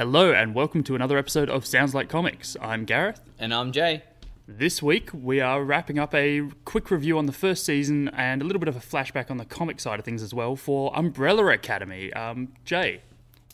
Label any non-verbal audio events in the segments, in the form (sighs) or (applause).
Hello, and welcome to another episode of Sounds Like Comics. I'm Gareth. And I'm Jay. This week, we are wrapping up a quick review on the first season and a little bit of a flashback on the comic side of things as well for Umbrella Academy. Um, Jay,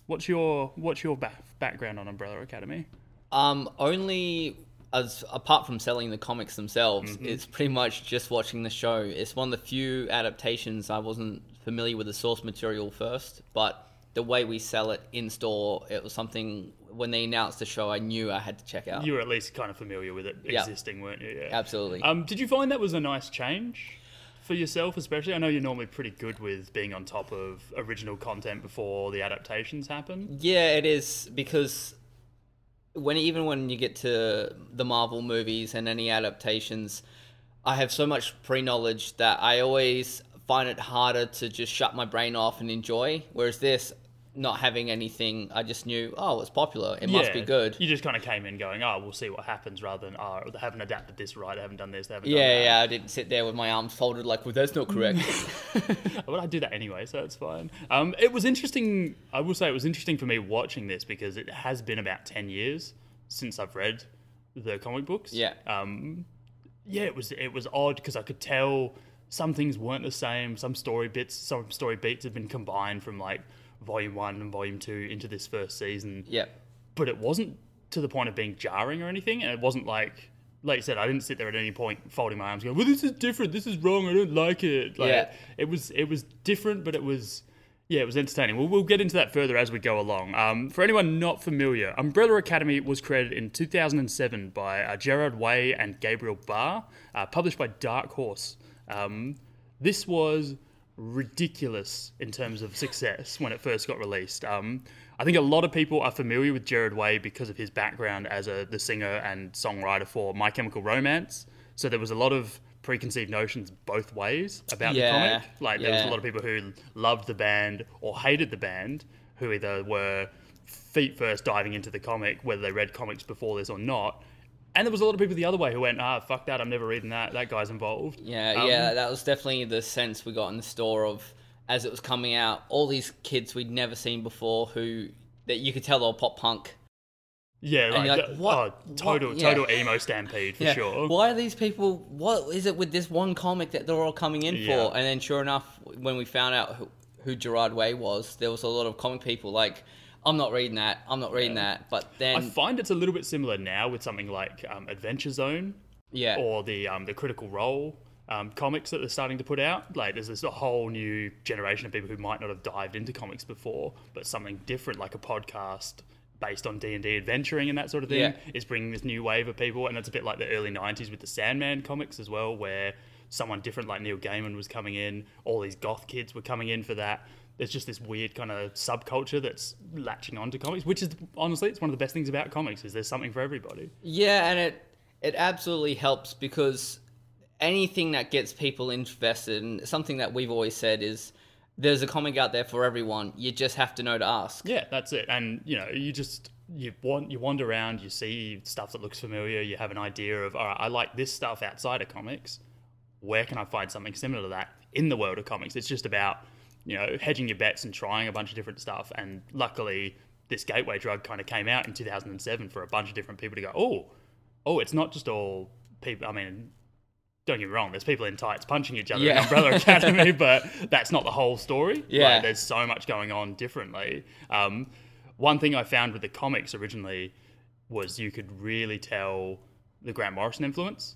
what's your what's your ba- background on Umbrella Academy? Um, only as apart from selling the comics themselves, it's pretty much just watching the show. It's one of the few adaptations I wasn't familiar with the source material first, but the way we sell it in store, it was something when they announced the show, I knew I had to check out. You were at least kind of familiar with it existing, weren't you? Yeah. Absolutely. Um, did you find that was a nice change for yourself, especially? I know you're normally pretty good with being on top of original content before the adaptations happen. Yeah, it is because when even when you get to the Marvel movies and any adaptations, I have so much pre-knowledge that I always find it harder to just shut my brain off and enjoy. Whereas this, not having anything, I just knew, oh, it's popular, it must be good. You just kind of came in going, oh, we'll see what happens, rather than, oh, they haven't adapted this right, they haven't done this, they haven't done Yeah, that. yeah, I didn't sit there with my arms folded like, well, that's not correct. (laughs) Well, I do that anyway, so it's fine. Um, it was interesting. I will say it was interesting for me watching this because it has been about ten years since I've read the comic books. Yeah. Um, yeah, it was it was odd because I could tell some things weren't the same. Some story bits, some story beats had been combined from like volume one and volume two into this first season. yeah, But it wasn't to the point of being jarring or anything, and it wasn't like. Like I said, I didn't sit there at any point folding my arms, going, "Well, this is different. This is wrong. I don't like it." Like, Yeah. it was it was different, but it was yeah, it was entertaining. We'll, we'll get into that further as we go along. Um, for anyone not familiar, Umbrella Academy was created in 2007 by uh, Gerard Way and Gabriel Bá, uh, published by Dark Horse. Um, this was ridiculous in terms of success when it first got released. Um, I think a lot of people are familiar with Gerard Way because of his background as a the singer and songwriter for My Chemical Romance. So there was a lot of preconceived notions both ways about Yeah, the comic. Like there was a lot of people who loved the band or hated the band, who either were feet first diving into the comic, whether they read comics before this or not. And there was a lot of people the other way who went, ah, fuck that, I'm never reading that. That guy's involved. Yeah, Um, yeah, that was definitely the sense we got in the store of as it was coming out. All these kids we'd never seen before, who that you could tell they were pop punk. Yeah, like, you're like, what- oh, total, what- yeah. total emo stampede for Yeah. sure. Why are these people? What is it with this one comic that they're all coming in Yeah. for? And then, sure enough, when we found out who, who Gerard Way was, there was a lot of comic people like, "I'm not reading that. I'm not reading that." But then I find it's a little bit similar now with something like um, Adventure Zone yeah, or the um, the Critical Role um, comics that they're starting to put out. Like, there's this a whole new generation of people who might not have dived into comics before, but something different, like a podcast based on D and D adventuring and that sort of thing, Yeah. is bringing this new wave of people. And it's a bit like the early '90s with the Sandman comics as well, where someone different like Neil Gaiman was coming in. All these goth kids were coming in for that. There's just this weird kind of subculture that's latching onto comics, which is honestly, it's one of the best things about comics is there's something for everybody. yeah, and it it absolutely helps because anything that gets people invested, and something that we've always said is. There's a comic out there for everyone. You just have to know to ask. Yeah, that's it. And you know, you just you want you wander around, you see stuff that looks familiar, you have an idea of, all right, I like this stuff outside of comics. Where can I find something similar to that in the world of comics? It's just about you know hedging your bets and trying a bunch of different stuff. And luckily, this gateway drug kind of came out in 2007 for a bunch of different people to go, oh, oh, it's not just all people. I mean. Don't get me wrong. There's people in tights punching each other in Yeah. Umbrella (laughs) Academy, but that's not the whole story. Yeah. Like, there's so much going on differently. Um, one thing I found with the comics originally was you could really tell the Grant Morrison influence.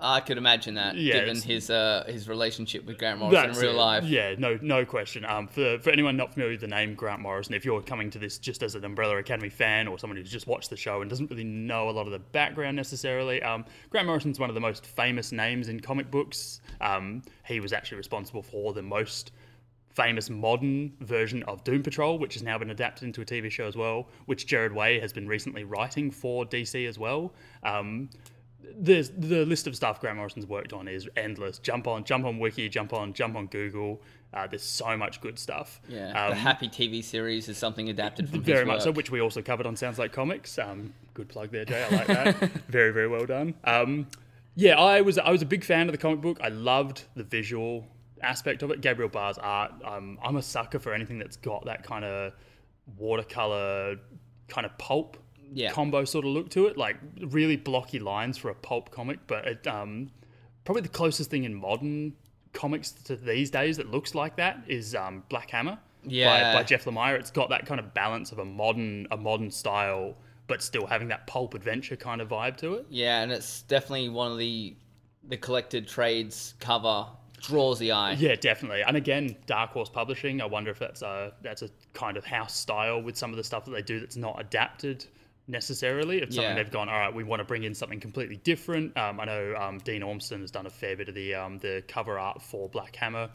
I could imagine that, Yeah, given his uh, his relationship with Grant Morrison in real it. life. Yeah, no, no question. Um, for for anyone not familiar with the name Grant Morrison, if you're coming to this just as an Umbrella Academy fan or someone who's just watched the show and doesn't really know a lot of the background necessarily, um, Grant Morrison's one of the most famous names in comic books. Um, he was actually responsible for the most famous modern version of Doom Patrol, which has now been adapted into a TV show as well, which Gerard Way has been recently writing for DC as well. Um, the the list of stuff Grant Morrison's worked on is endless. Jump on, jump on Wiki, jump on, jump on Google. Uh, there's so much good stuff. Yeah, Um, the Happy TV series is something adapted from very much so, which we also covered on Sounds Like Comics. Um, good plug there, Jay. I like that. (laughs) very, very well done. Um, yeah, I was I was a big fan of the comic book. I loved the visual aspect of it. Gabriel Bá's art. Um, I'm a sucker for anything that's got that kind of watercolor kind of pulp Yeah. combo sort of look to it, like really blocky lines for a pulp comic, but it, um, probably the closest thing in modern comics to these days that looks like that is um, Black Hammer Yeah. by, by Jeff Lemire. It's got that kind of balance of a modern a modern style, but still having that pulp adventure kind of vibe to it. Yeah, and it's definitely one of the the collected trades cover draws the eye. Yeah, definitely. And again, Dark Horse Publishing. I wonder if that's a that's a kind of house style with some of the stuff that they do that's not adapted necessarily. It's something Yeah. they've gone. All right, we want to bring in something completely different. Um, I know um, Dean Ormston has done a fair bit of the um, the cover art for Black Hammer.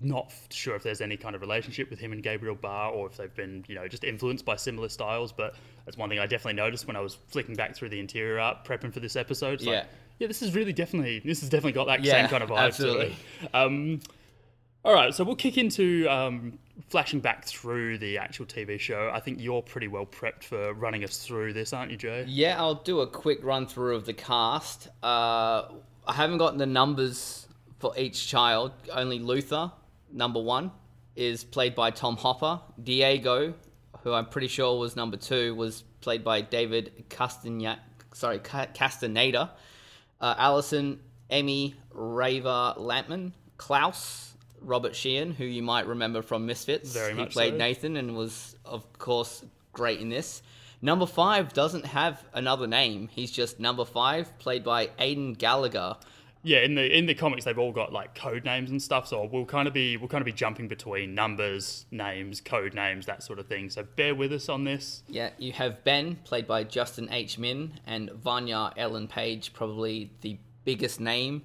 Not sure if there's any kind of relationship with him and Gabriel Bá, or if they've been, you know, just influenced by similar styles. But that's one thing I definitely noticed when I was flicking back through the interior art, prepping for this episode. It's Yeah. like, yeah, this is really definitely this has definitely got that Yeah, same kind of (laughs) vibe absolutely. to it. Um, all right, so we'll kick into um, flashing back through the actual TV show. I think you're pretty well prepped for running us through this, aren't you, Jay? Yeah, I'll do a quick run through of the cast. Uh, I haven't gotten the numbers for each child. Only Luther, number one, is played by Tom Hopper. Diego, who I'm pretty sure was number two, was played by David Castagna- sorry, Castaneda. Uh, Allison, Emmy, Raver Lampman, Klaus, Robert Sheehan, who you might remember from Misfits. Very he played so. Nathan and was, of course, great in this. Number five doesn't have another name. He's just number five, played by Aidan Gallagher. Yeah, in the in the comics, they've all got like code names and stuff. So we'll kind of be we'll kind of be jumping between numbers, names, code names, that sort of thing. So bear with us on this. Yeah, you have Ben, played by Justin H. Min, and Vanya Ellen Page, probably the biggest name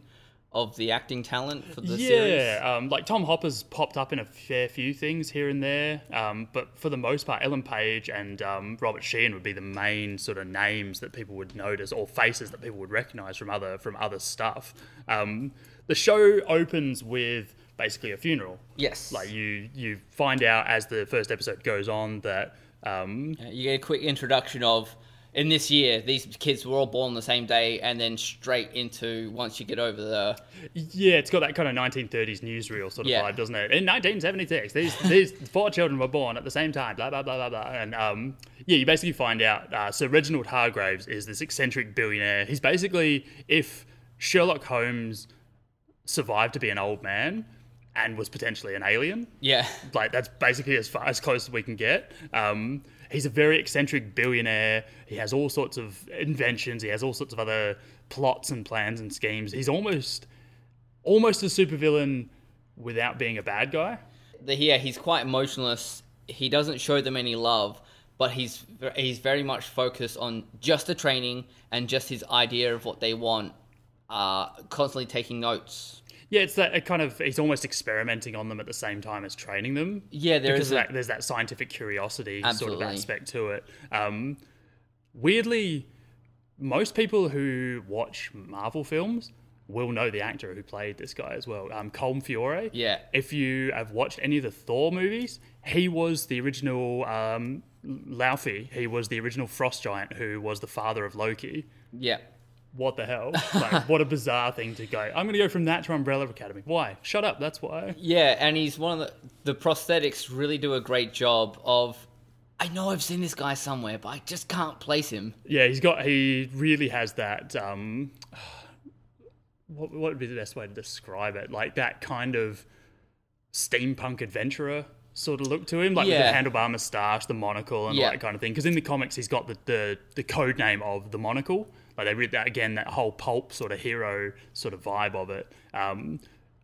of the acting talent for the series. Yeah, um, like Tom Hopper's popped up in a fair few things here and there, um, but for the most part, Ellen Page and um, Robert Sheehan would be the main sort of names that people would notice or faces that people would recognize from other from other stuff. Um, the show opens with basically a funeral. Yes. Like you you find out as the first episode goes on that um, You get a quick introduction of in this year these kids were all born on the same day, and then straight into once you get over the Yeah, it's got that kind of 1930s newsreel sort of Yeah. vibe, doesn't it? In 1976, these these (laughs) four children were born at the same time, blah blah blah blah blah, and um, yeah, you basically find out. Uh, so Reginald Hargreeves is this eccentric billionaire. He's basically if Sherlock Holmes survived to be an old man and was potentially an alien, yeah like that's basically as far as close as we can get. Um, he's a very eccentric billionaire. He has all sorts of inventions. He has all sorts of other plots and plans and schemes. He's almost almost a supervillain without being a bad guy. yeah, he's quite emotionless. He doesn't show them any love, but he's he's very much focused on just the training and just his idea of what they want. Uh, constantly taking notes. Yeah, it's that it kind of he's almost experimenting on them at the same time as training them. Yeah, there because is a- that, there's that scientific curiosity Absolutely. sort of aspect to it. Um, weirdly, most people who watch Marvel films will know the actor who played this guy as well, um, Colm Feore. Yeah. If you have watched any of the Thor movies, he was the original um, Laufey. He was the original Frost Giant who was the father of Loki. Yeah, What the hell? (laughs) Like, what a bizarre thing to go. I'm going to go from that to Umbrella Academy. Why? Shut up. That's why. yeah, and he's one of the the prosthetics really do a great job of. I know I've seen this guy somewhere, but I just can't place him. Yeah, he's got. He really has that. Um, (sighs) what, what would be the best way to describe it? Like that kind of steampunk adventurer sort of look to him, like Yeah. the handlebar moustache, the monocle, and all that kind of thing. Because in the comics, he's got the, the the code name of the monocle. Like they read that again, that whole pulp sort of hero sort of vibe of it. Um,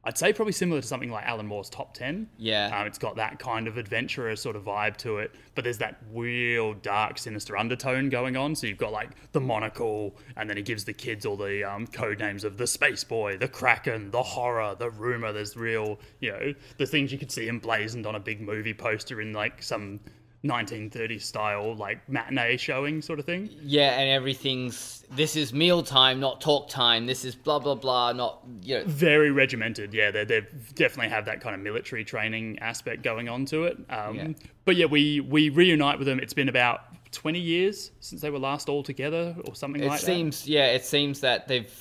I'd say probably similar to something like Alan Moore's Top Ten. Yeah. Um, it's got that kind of adventurous sort of vibe to it, but there's that real dark, sinister undertone going on. So you've got like the monocle, and then he gives the kids all the um, code names of the Space Boy, the Kraken, the Horror, the Rumor. There's real, you know, the things you could see emblazoned on a big movie poster in like some 1930s style, like matinee showing sort of thing. Yeah, and everything's this is meal time, not talk time. This is blah blah blah, not you know. very regimented. Yeah, they they definitely have that kind of military training aspect going on to it. Um, Yeah. But yeah, we we reunite with them. It's been about twenty years since they were last all together, or something like that. It seems yeah, it seems that they've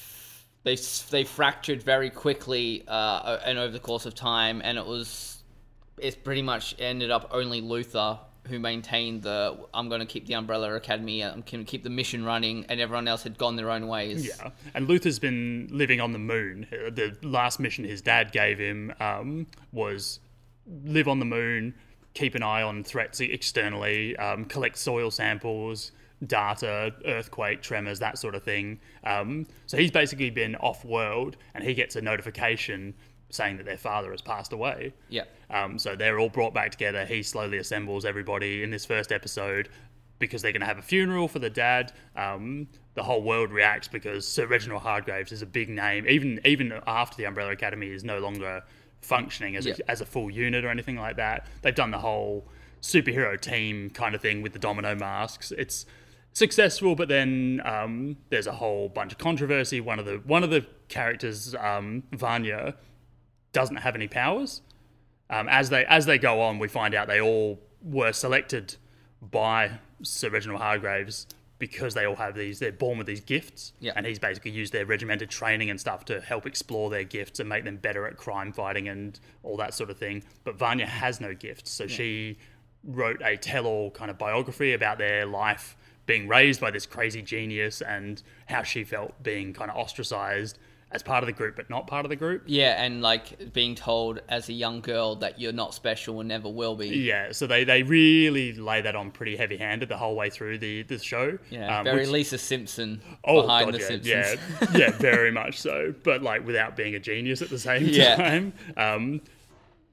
they they fractured very quickly uh, and over the course of time, and it was it's pretty much ended up only Luther who maintained the I'm going to keep the Umbrella Academy, I'm going to keep the mission running, and everyone else had gone their own ways. Yeah, and Luther's been living on the moon. The last mission his dad gave him um, was live on the moon, keep an eye on threats externally, um, collect soil samples, data, earthquake, tremors, that sort of thing. Um, so he's basically been off world, and he gets a notification saying that their father has passed away. Yeah. Um, so they're all brought back together. He slowly assembles everybody in this first episode because they're going to have a funeral for the dad. Um, the whole world reacts because Sir Reginald Hargreeves is a big name, even even after the Umbrella Academy is no longer functioning as, Yeah. a, as a full unit or anything like that. They've done the whole superhero team kind of thing with the domino masks. It's successful, but then um, there's a whole bunch of controversy. One of the one of the characters, um, Vanya, doesn't have any powers. Um, as they as they go on, we find out they all were selected by Sir Reginald Hargreeves because they all have these. They're born with these gifts, Yeah. and he's basically used their regimented training and stuff to help explore their gifts and make them better at crime fighting and all that sort of thing. But Vanya has no gifts, so she wrote a tell-all kind of biography about their life being raised by this crazy genius and how she felt being kind of ostracized as part of the group but not part of the group. Yeah, and like being told as a young girl that you're not special and never will be. Yeah, so they, they really lay that on pretty heavy handed the whole way through the, the show. Yeah, Um, very which- Lisa Simpson oh, behind God, the yeah, Simpsons. Yeah, (laughs) yeah, very much so. But like without being a genius at the same Yeah. time. Um,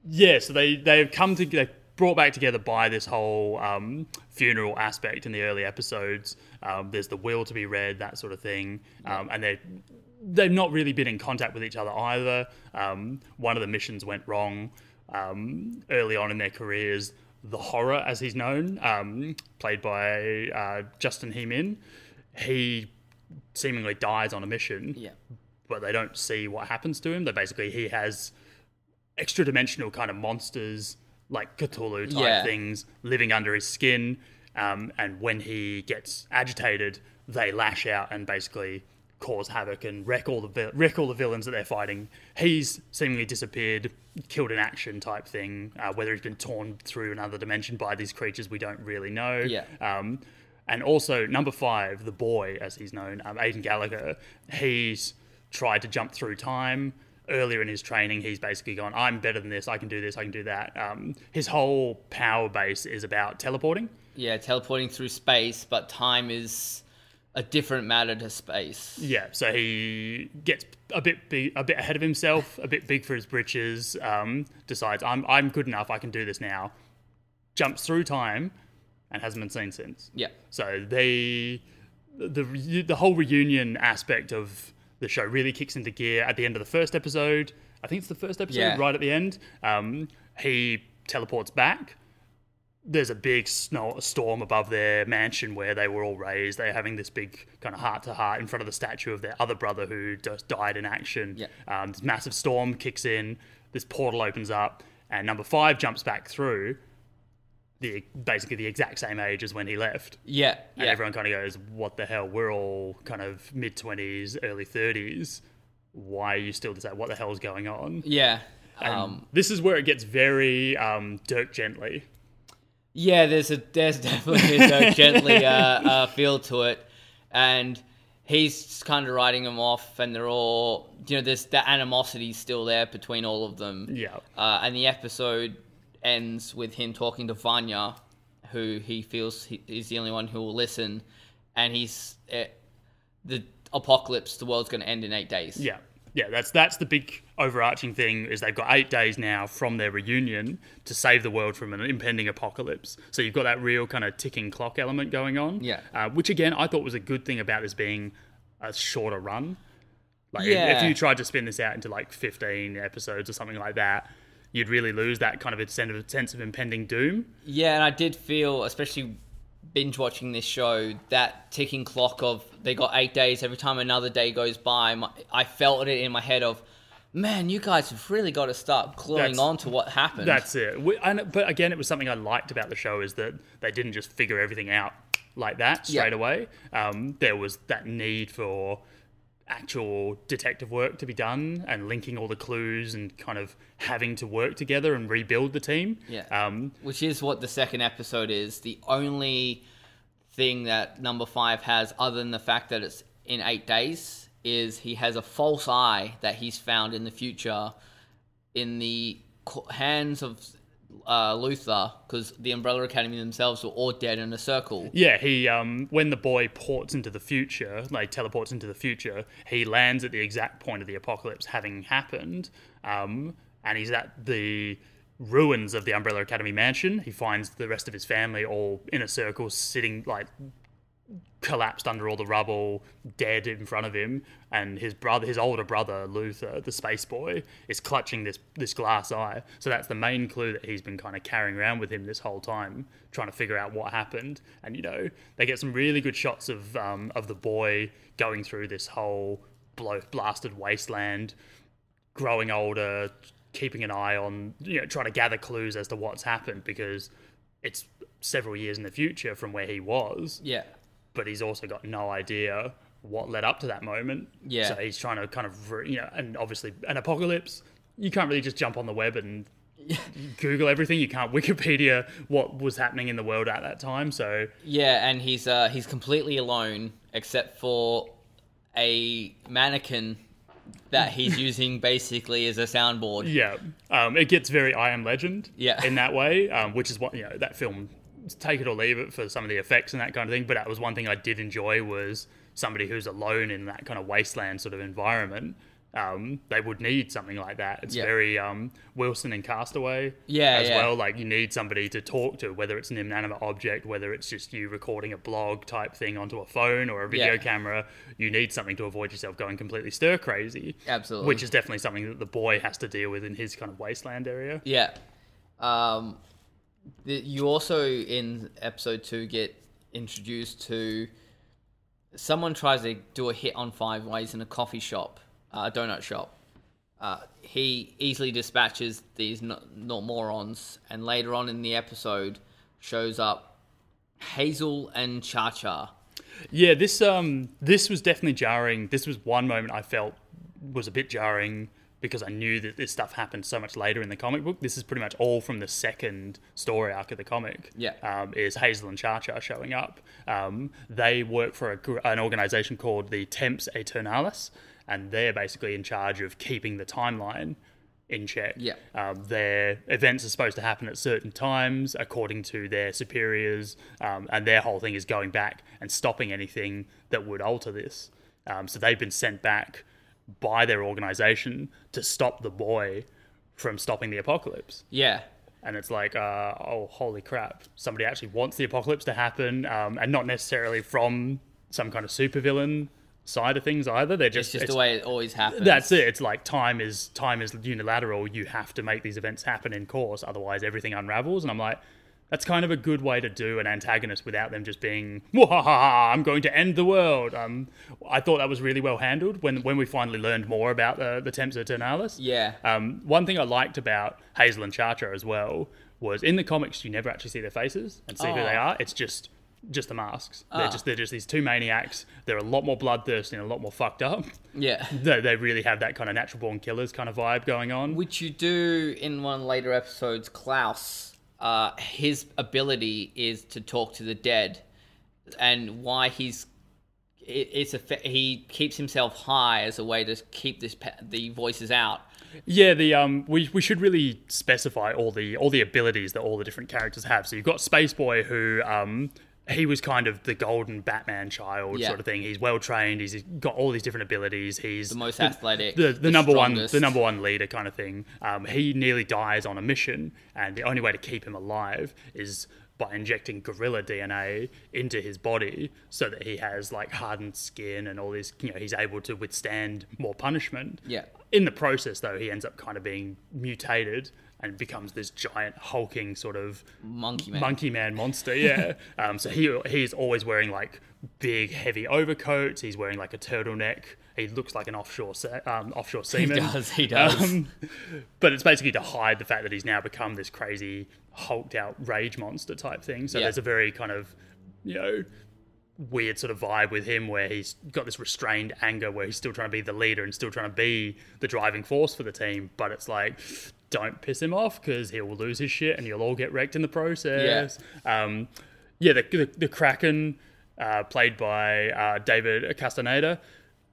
yeah, so they they've come to they brought back together by this whole um, funeral aspect in the early episodes. Um, there's the will to be read, that sort of thing, um, and they they've not really been in contact with each other either. Um, one of the missions went wrong um, early on in their careers. The horror, as he's known, um, played by uh, Justin H. Min, he seemingly dies on a mission Yeah. but they don't see what happens to him. They basically he has extra dimensional kind of monsters like Cthulhu type Yeah. things living under his skin, um, and when he gets agitated, they lash out and basically cause havoc and wreck all the vil- wreck all the villains that they're fighting. He's seemingly disappeared, killed in action type thing. Uh, whether he's been torn through another dimension by these creatures, we don't really know. Yeah. Um, and also number five, the boy, as he's known, um, Aidan Gallagher, he's tried to jump through time. Earlier in his training, he's basically gone, "I'm better than this. I can do this. I can do that." Um, his whole power base is about teleporting. Yeah, teleporting through space, but time is a different matter to space. Yeah, so he gets a bit big, a bit ahead of himself, a bit big for his britches. Um, decides, "I'm I'm good enough. I can do this now." Jumps through time, and hasn't been seen since. Yeah. So they, the the the whole reunion aspect of the show really kicks into gear at the end of the first episode. I think it's the first episode, Yeah. right at the end. Um, he teleports back. There's a big snow, storm above their mansion where they were all raised. They're having this big kind of heart to heart in front of the statue of their other brother who just died in action. Yeah. Um, this massive storm kicks in. This portal opens up, and number five jumps back through. The basically the exact same age as when he left. Yeah, And yeah. everyone kind of goes, "What the hell? We're all kind of mid twenties, early thirties. Why are you still this? What the hell's going on?" yeah. Um, this is where it gets very um, Dirk Gently. Yeah, there's a there's (laughs) definitely a Gently uh, uh, feel to it, and he's kind of writing them off, and they're all you know there's the animosity still there between all of them. Yeah. Uh, and the episode ends with him talking to Vanya, who he feels he, is the only one who will listen, and he's uh, the apocalypse. The world's going to end in eight days. Yeah, yeah. That's that's the big overarching thing is they've got eight days now from their reunion to save the world from an impending apocalypse. So you've got that real kind of ticking clock element going on. Yeah. Uh, which again, I thought was a good thing about this being a shorter run. Like if- if you tried to spin this out into like fifteen episodes or something like that, you'd really lose that kind of a sense of, sense of impending doom. Yeah, and I did feel, especially binge watching this show, that ticking clock of they got eight days. Every time another day goes by, my, I felt it in my head of, man, you guys have really got to start That's- on to what happened. That's it. We, and, but again, it was something I liked about the show is that they didn't just figure everything out like that straight Yeah. away. Um, there was that need for actual detective work to be done and linking all the clues and kind of having to work together and rebuild the team. Yeah. Um, Which is what the second episode is. The only thing that number five has, other than the fact that it's in eight days, is he has a false eye that he's found in the future in the hands of uh, Luther, because the Umbrella Academy themselves were all dead in a circle. Yeah, he um when the boy ports into the future, like teleports into the future, he lands at the exact point of the apocalypse having happened. Um and he's at the ruins of the Umbrella Academy mansion. He finds the rest of his family all in a circle sitting like collapsed under all the rubble, dead in front of him, and his brother, his older brother Luther, the space boy, is clutching this this glass eye. So that's the main clue that he's been kind of carrying around with him this whole time, trying to figure out what happened. And you know, they get some really good shots of um, of the boy going through this whole blow, blasted wasteland, growing older, keeping an eye on, you know, trying to gather clues as to what's happened because it's several years in the future from where he was Yeah. But he's also got no idea what led up to that moment. Yeah. So he's trying to kind of, you know, and obviously an apocalypse, you can't really just jump on the web and (laughs) Google everything. You can't Wikipedia what was happening in the world at that time. So Yeah, and he's uh, he's completely alone except for a mannequin that he's (laughs) using basically as a soundboard. yeah, um, it gets very I Am Legend. Yeah. In that way, um, which is what you know that film. Take it or leave it for some of the effects and that kind of thing. But that was one thing I did enjoy was somebody who's alone in that kind of wasteland sort of environment. Um, they would need something like that. It's very um, Wilson and Castaway Yeah, as yeah. well. Like you need somebody to talk to, whether it's an inanimate object, whether it's just you recording a blog type thing onto a phone or a video Yeah. camera. You need something to avoid yourself going completely stir crazy. Absolutely. Which is definitely something that the boy has to deal with in his kind of wasteland area. Yeah. Um, you also in episode two get introduced to someone tries to do a hit on five ways in a coffee shop, uh, a donut shop. Uh, he easily dispatches these no, not morons, and later on in the episode shows up Hazel and Cha Cha. Yeah, this um this was definitely jarring. This was one moment I felt was a bit jarring because I knew that this stuff happened so much later in the comic book. This is pretty much all from the second story arc of the comic. Yeah. um, is Hazel and Cha Cha showing up. Um, they work for a, an organization called the Temps Aeternalis, and they're basically in charge of keeping the timeline in check. Yeah. Um, their events are supposed to happen at certain times according to their superiors, um, and their whole thing is going back and stopping anything that would alter this. Um, so they've been sent back by their organization to stop the boy from stopping the apocalypse. Yeah. And it's like, uh, oh, holy crap. Somebody actually wants the apocalypse to happen, um, and not necessarily from some kind of supervillain side of things either. They're It's just, just it's- the way it always happens. that's it. It's like time is time is unilateral. You have to make these events happen in course, otherwise everything unravels. And I'm like, that's kind of a good way to do an antagonist without them just being, "Wahaha, I'm going to end the world. Um, I thought that was really well handled when when we finally learned more about the the Temps Aeternalis. Yeah. Um, one thing I liked about Hazel and Cha Cha as well was in the comics you never actually see their faces and see who they Oh. are. It's just just the masks. They're Ah. just they're just these two maniacs. They're a lot more bloodthirsty and a lot more fucked up Yeah. (laughs) they, they really have that kind of natural born killers kind of vibe going on. Which you do in one later episodes, Klaus. Uh, his ability is to talk to the dead, and why he's it, it's a he keeps himself high as a way to keep this the voices out. Yeah, the um, we, we should really specify all the all the abilities that all the different characters have. So you've got Space Boy, who um, he was kind of the golden Batman child Yeah. sort of thing. He's well trained. He's got all these different abilities. He's The most athletic, the, the, the number one the number one leader kind of thing. Um, he nearly dies on a mission, and the only way to keep him alive is by injecting gorilla DNA into his body, so that he has like hardened skin and all this. You know, he's able to withstand more punishment. Yeah. In the process, though, he ends up kind of being mutated and becomes this giant hulking sort of Monkey man. monkey man monster. Yeah. (laughs) um, so he he's always wearing like big heavy overcoats. He's wearing like a turtleneck. He looks like an offshore um, offshore seaman. He does, he does. Um, (laughs) but it's basically to hide the fact that he's now become this crazy hulked out rage monster type thing. So Yeah. there's a very kind of you know weird sort of vibe with him where he's got this restrained anger where he's still trying to be the leader and still trying to be the driving force for the team but it's like don't piss him off because he will lose his shit and you'll all get wrecked in the process. Yeah, um, yeah the, the, the kraken uh, played by uh, david castaneda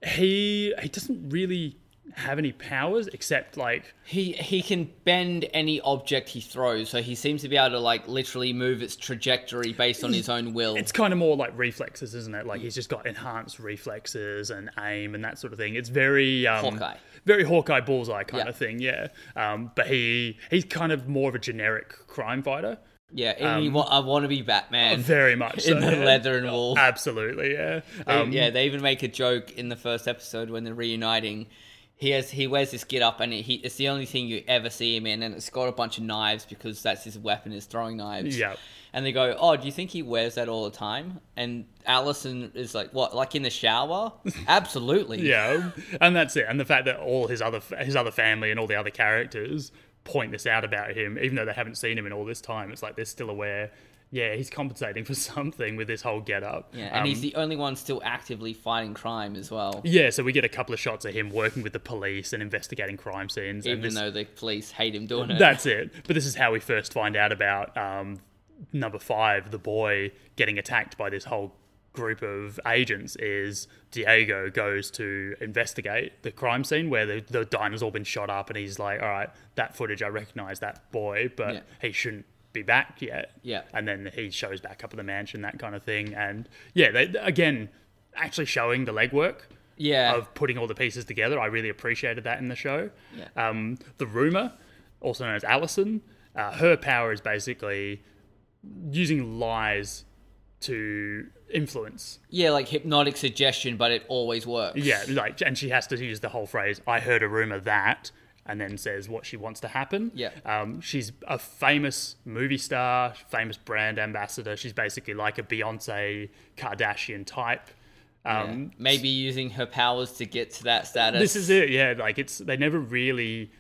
he he doesn't really have any powers except like he he can bend any object he throws so he seems to be able to like literally move its trajectory based on his own will it's kind of more like reflexes isn't it like he's just got enhanced reflexes and aim and that sort of thing it's very um, Hawkeye. very hawkeye bullseye kind yeah. of thing yeah um, but he he's kind of more of a generic crime fighter yeah, um, wa- I want to be Batman. Very much (laughs) in the yeah. leather and wool. Absolutely, yeah. Um, yeah, they even make a joke in the first episode when they're reuniting he has he wears this get up and he it's the only thing you ever see him in and it's got a bunch of knives because that's his weapon is throwing knives. Yeah. And they go oh do you think he wears that all the time? And allison is like what like in the shower? (laughs) Absolutely. Yeah. And that's it. And the fact that all his other his other family and all the other characters point this out about him even though they haven't seen him in all this time it's like they're still aware yeah, he's compensating for (laughs) something with this whole get up. Yeah, and um, he's the only one still actively fighting crime as well. Yeah, so we get a couple of shots of him working with the police and investigating crime scenes. Even this, though the police hate him doing it. (laughs) That's it. But this is how we first find out about um, number five, the boy getting attacked by this whole group of agents is Diego goes to investigate the crime scene where the, the diner's all been shot up and he's like, all right, that footage, I recognize that boy, but yeah. he shouldn't be back yet. Yeah. And then he shows back up at the mansion, that kind of thing. And yeah, they, again, actually showing the legwork. Yeah. Of putting all the pieces together. I really appreciated that in the show. Yeah. Um, the rumor, also known as Allison, uh, her power is basically using lies to influence. Yeah, like hypnotic suggestion, but it always works. Yeah, like, and she has to use the whole phrase, I heard a rumor that, and then says what she wants to happen. Yeah. Um, she's a famous movie star, famous brand ambassador. She's basically like a Beyonce Kardashian type. Um, yeah. Maybe using her powers to get to that status. This is it, yeah. Like it's they never really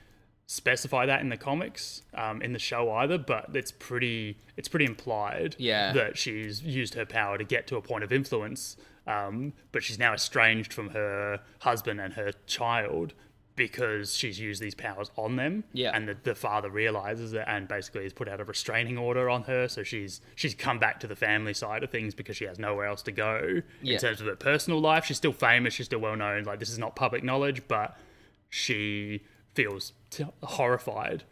specify that in the comics, um, in the show either, but it's pretty it's pretty implied yeah. that she's used her power to get to a point of influence. Um, but she's now estranged from her husband and her child because she's used these powers on them. Yeah. And the, the father realizes it and basically has put out a restraining order on her. So she's she's come back to the family side of things because she has nowhere else to go yeah. in terms of her personal life. She's still famous. She's still well known. Like this is not public knowledge, but she feels t- horrified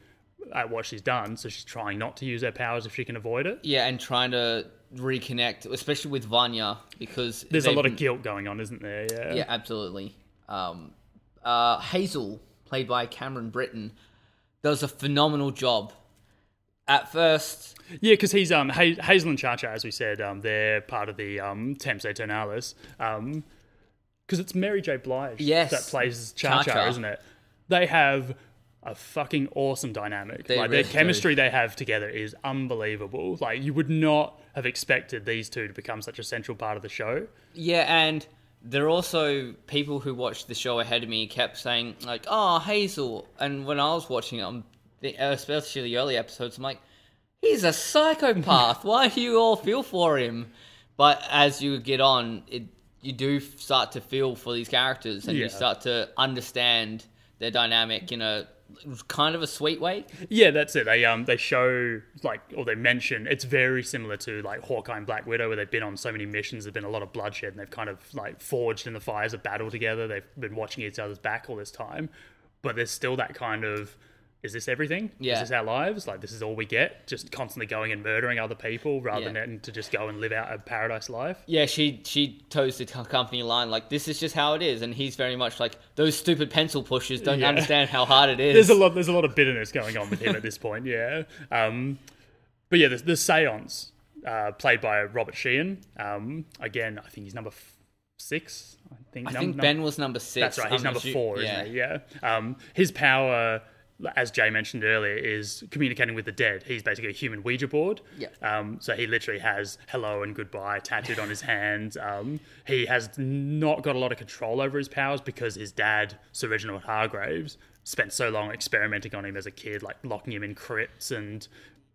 at what she's done. So she's trying not to use her powers if she can avoid it. Yeah, and trying to reconnect, especially with Vanya, because there's a lot of guilt going on, isn't there? Yeah. Yeah, absolutely. Um, uh, Hazel, played by Cameron Britton, does a phenomenal job. At first, yeah, because he's um Hazel and Cha Cha, as we said, um they're part of the um Temps Aeternalis, um because it's Mary J. Blige yes, that plays Cha Cha, isn't it? They have a fucking awesome dynamic. They like really their chemistry do. they have together is unbelievable. Like you would not have expected these two to become such a central part of the show. Yeah, and there are also people who watched the show ahead of me kept saying like, "Oh, Hazel," and when I was watching it, especially the early episodes, I'm like, "He's a psychopath. Why do you all feel for him?" But as you get on, it you do start to feel for these characters, and Yeah. you start to understand their dynamic in a kind of a sweet way. Yeah, that's it. They um they show like or they mention it's very similar to like Hawkeye and Black Widow where they've been on so many missions, there's been a lot of bloodshed and they've kind of like forged in the fires of battle together. They've been watching each other's back all this time. But there's still that kind of is this everything? Yeah. Is this our lives? Like this is all we get? Just constantly going and murdering other people rather Yeah. than to just go and live out a paradise life. Yeah, she she toes the company line like this is just how it is, and he's very much like those stupid pencil pushers don't Yeah. understand how hard it is. (laughs) There's a lot. There's a lot of bitterness going on with him at this point. Yeah. Um, but yeah, the, the seance uh, played by Robert Sheehan. Um, again, I think he's number f- six. I think. I num- think num- Ben was number six. That's right. He's number four, yeah. isn't he? Yeah. Um, his power, as Jay mentioned earlier, is communicating with the dead. He's basically a human Ouija board. Yeah. Um, so he literally has hello and goodbye tattooed on his hands. Um, he has not got a lot of control over his powers because his dad, Sir Reginald Hargreeves, spent so long experimenting on him as a kid, like locking him in crypts and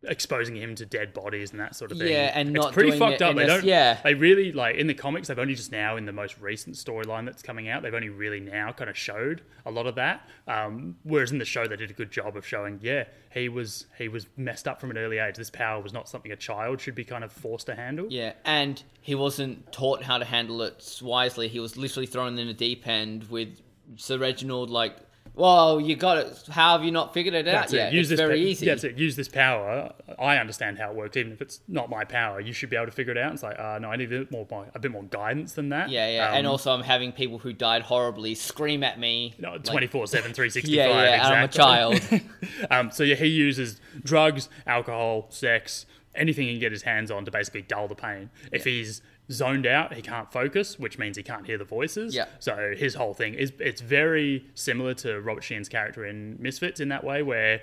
exposing him to dead bodies and that sort of thing. Yeah, and it's not pretty doing fucked it up. They a- don't. yeah. they really like in the comics. They've only just now in the most recent storyline that's coming out. They've only really now kind of showed a lot of that. Um, whereas in the show, they did a good job of showing. Yeah, he was he was messed up from an early age. This power was not something a child should be kind of forced to handle. Yeah, and he wasn't taught how to handle it wisely. He was literally thrown in a deep end with Sir Reginald like, "Well, you got it. How have you not figured it out That's yet? it. Use it's this very pa- easy." That's it. Use this power. I understand how it works, even if it's not my power. You should be able to figure it out. It's like, uh, no, I need a bit more, a bit more guidance than that. Yeah, yeah, and Um, also I'm having people who died horribly scream at me. No, 24 7, (laughs) 365. Yeah, yeah, and I'm a child. (laughs) um, so, yeah, he uses drugs, alcohol, sex, anything he can get his hands on to basically dull the pain. If he's zoned out, he can't focus, which means he can't hear the voices. Yeah. So, his whole thing is it's very similar to Robert Sheehan's character in Misfits in that way, where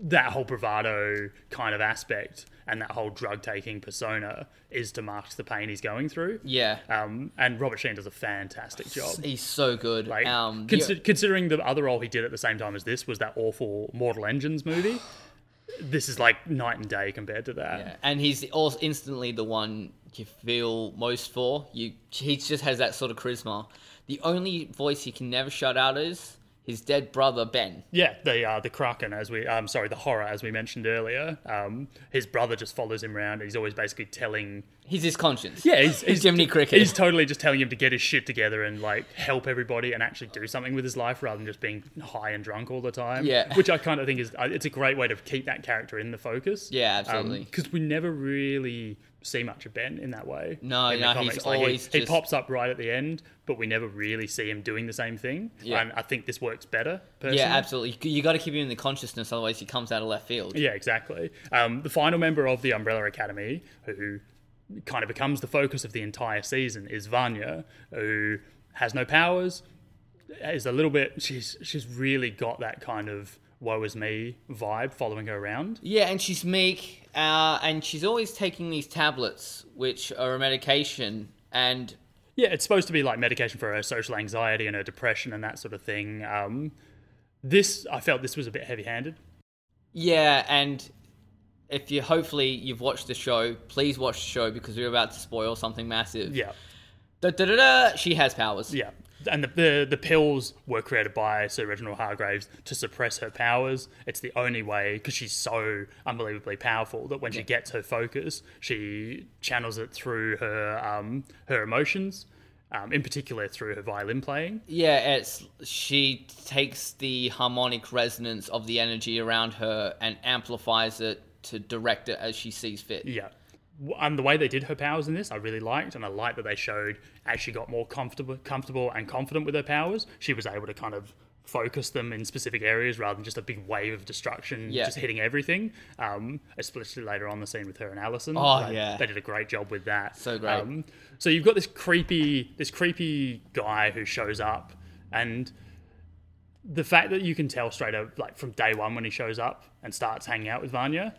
that whole bravado kind of aspect and that whole drug taking persona is to mask the pain he's going through. Yeah, Um, and Robert Sheen does a fantastic job. he's so good. Like, um, consi- considering the other role he did at the same time as this was that awful Mortal Engines movie, this is like night and day compared to that. yeah, and he's also instantly the one you feel most for. You, he just has that sort of charisma. The only voice he can never shut out is his dead brother Ben. Yeah, the uh, the Kraken, as we, um, sorry, the horror, as we mentioned earlier. Um, his brother just follows him around. And he's always basically telling. He's his conscience. Yeah, he's, he's Jiminy Cricket. He's totally just telling him to get his shit together and like help everybody and actually do something with his life rather than just being high and drunk all the time. Yeah. which I kind of think is uh, it's a great way to keep that character in the focus. Yeah, absolutely. Because we never really see much of Ben in that way. No, in the no, he's comics. Like, he- always he, just- pops up right at the end, but we never really see him doing the same thing. Yeah. and I think this works better. Personally. Yeah, absolutely. You got to keep him in the consciousness, otherwise he comes out of left field. Yeah, exactly. Um, the final member of the Umbrella Academy, who kind of becomes the focus of the entire season, is Vanya, who has no powers, is a little bit. She's she's really got that kind of woe is me vibe following her around. Yeah, and she's meek, uh, and she's always taking these tablets, which are a medication, and Yeah, it's supposed to be like medication for her social anxiety and her depression and that sort of thing. Um, this I felt this was a bit heavy-handed. yeah, and if you hopefully you've watched the show, please watch the show because we're about to spoil something massive. Yeah, Da, da, da, da, she has powers. Yeah, and the, the the pills were created by Sir Reginald Hargreeves to suppress her powers. It's the only way because she's so unbelievably powerful that when she gets her focus, she channels it through her um, her emotions, um, in particular through her violin playing. Yeah, it's she takes the harmonic resonance of the energy around her and amplifies it to direct it as she sees fit. Yeah. And the way they did her powers in this, I really liked, and I liked that they showed as she got more comfortable, comfortable and confident with her powers, she was able to kind of focus them in specific areas rather than just a big wave of destruction Yeah. just hitting everything. Um, especially later on the scene with her and Allison. Oh, They- yeah. they did a great job with that. So great. Um, so you've got this creepy, this creepy guy who shows up, and the fact that you can tell straight up, like from day one when he shows up and starts hanging out with Vanya,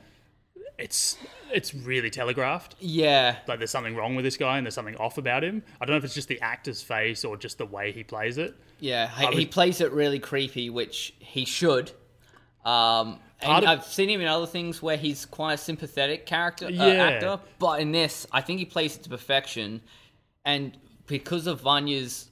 it's it's really telegraphed. Yeah, Like there's something wrong with this guy and there's something off about him. I don't know if it's just the actor's face or just the way he plays it. Yeah, he, he plays it really creepy, which he should. Um, and of- I've seen him in other things where he's quite a sympathetic character uh, Yeah. actor, but in this, I think he plays it to perfection. And because of Vanya's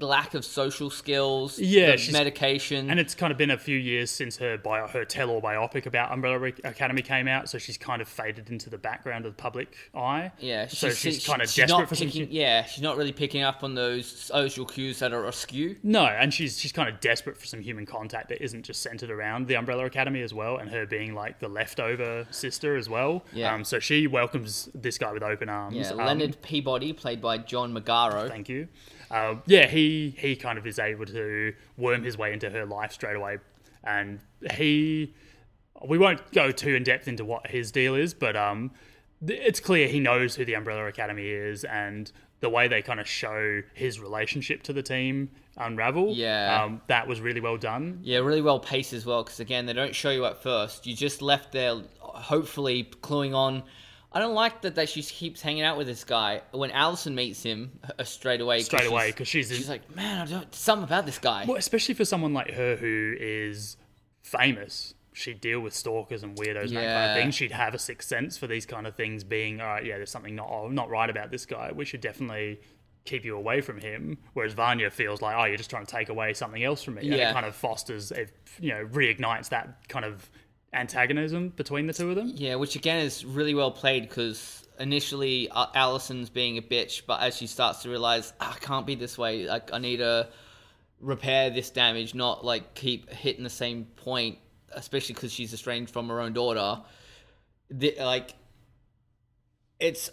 lack of social skills, Yeah, the medication, And it's kind of been a few years since her bio, her tell-all biopic about Umbrella Academy came out, so she's kind of faded into the background of the public eye. yeah, so she's, she- kind of she's desperate for some. Yeah, she's not really picking up on those social cues that are askew. No, and she's she's kind of desperate for some human contact that isn't just centered around the Umbrella Academy as well, and her being like the leftover sister as well. Yeah. Um, so she welcomes this guy with open arms. Yeah, Um, Leonard Peabody, played by John Magaro. Thank you. Um, yeah, he he kind of is able to worm his way into her life straight away, and he. We won't go too in depth into what his deal is, but um, it's clear he knows who the Umbrella Academy is, and the way they kind of show his relationship to the team unravel. Yeah. um, that was really well done. Yeah, really well paced as well. Because again, they don't show you at first. You just left there, hopefully cluing on. I don't like that that she keeps hanging out with this guy. When Allison meets him uh, straight away, Straight away, 'cause she's in- she's like, man, I don't something about this guy. Well, especially for someone like her who is famous she'd deal with stalkers and weirdos and that kind Yeah. of thing. She'd have a sixth sense for these kind of things. Being all right, yeah, there's something not not right about this guy. We should definitely keep you away from him. Whereas Vanya feels like, oh, you're just trying to take away something else from me. And Yeah. it kind of fosters, it, you know, reignites that kind of antagonism between the two of them. Yeah, which again is really well played because initially uh, Allison's being a bitch, but as she starts to realize, "Ah, I can't be this way. Like I need to repair this damage, not like keep hitting the same point. Especially because she's estranged from her own daughter. The, like, it's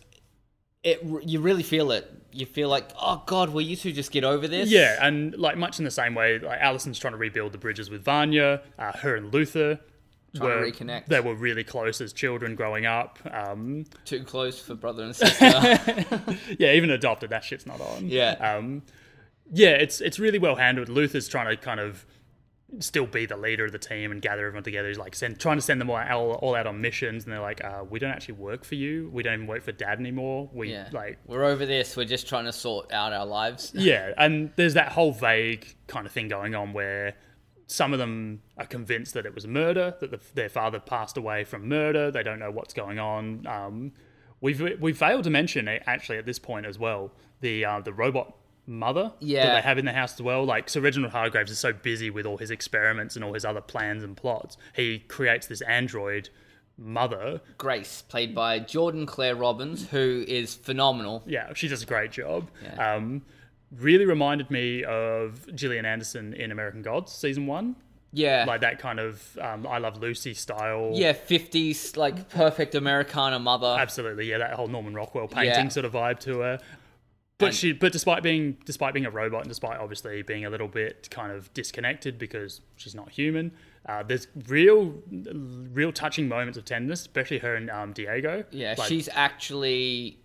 it. You really feel it. You feel like, oh God, will you two just get over this? Yeah, and like much in the same way, like Allison's trying to rebuild the bridges with Vanya. Uh, her and Luther Trying to reconnect. They were really close as children growing up. Um, too close for brother and sister. (laughs) yeah, even adopted, that shit's not on. Yeah. Um, yeah, it's it's really well handled. Luther's trying to kind of still be the leader of the team and gather everyone together. He's like send, trying to send them all, all, all out on missions, and they're like, uh, "We don't actually work for you. We don't even work for Dad anymore. We yeah, like we're over this. We're just trying to sort out our lives. yeah." And there's that whole vague kind of thing going on where some of them are convinced that it was a murder, that the, their father passed away from murder. They don't know what's going on. Um, we've we failed to mention actually at this point as well the uh, the robot mother yeah. that they have in the house as well. Like Sir Reginald Hargreeves is so busy with all his experiments and all his other plans and plots. He creates this android mother. Grace, played by Jordan Claire Robbins, who is phenomenal. Yeah, she does a great job. Yeah. Um, really reminded me of Gillian Anderson in American Gods season one. Yeah, like that kind of um, I Love Lucy style. yeah, fifties like perfect Americana mother. absolutely. Yeah, that whole Norman Rockwell painting Yeah. sort of vibe to her. But And- she, but despite being despite being a robot and despite obviously being a little bit kind of disconnected because she's not human, uh, there's real, real touching moments of tenderness, especially her and um, Diego. Yeah, Like, she's actually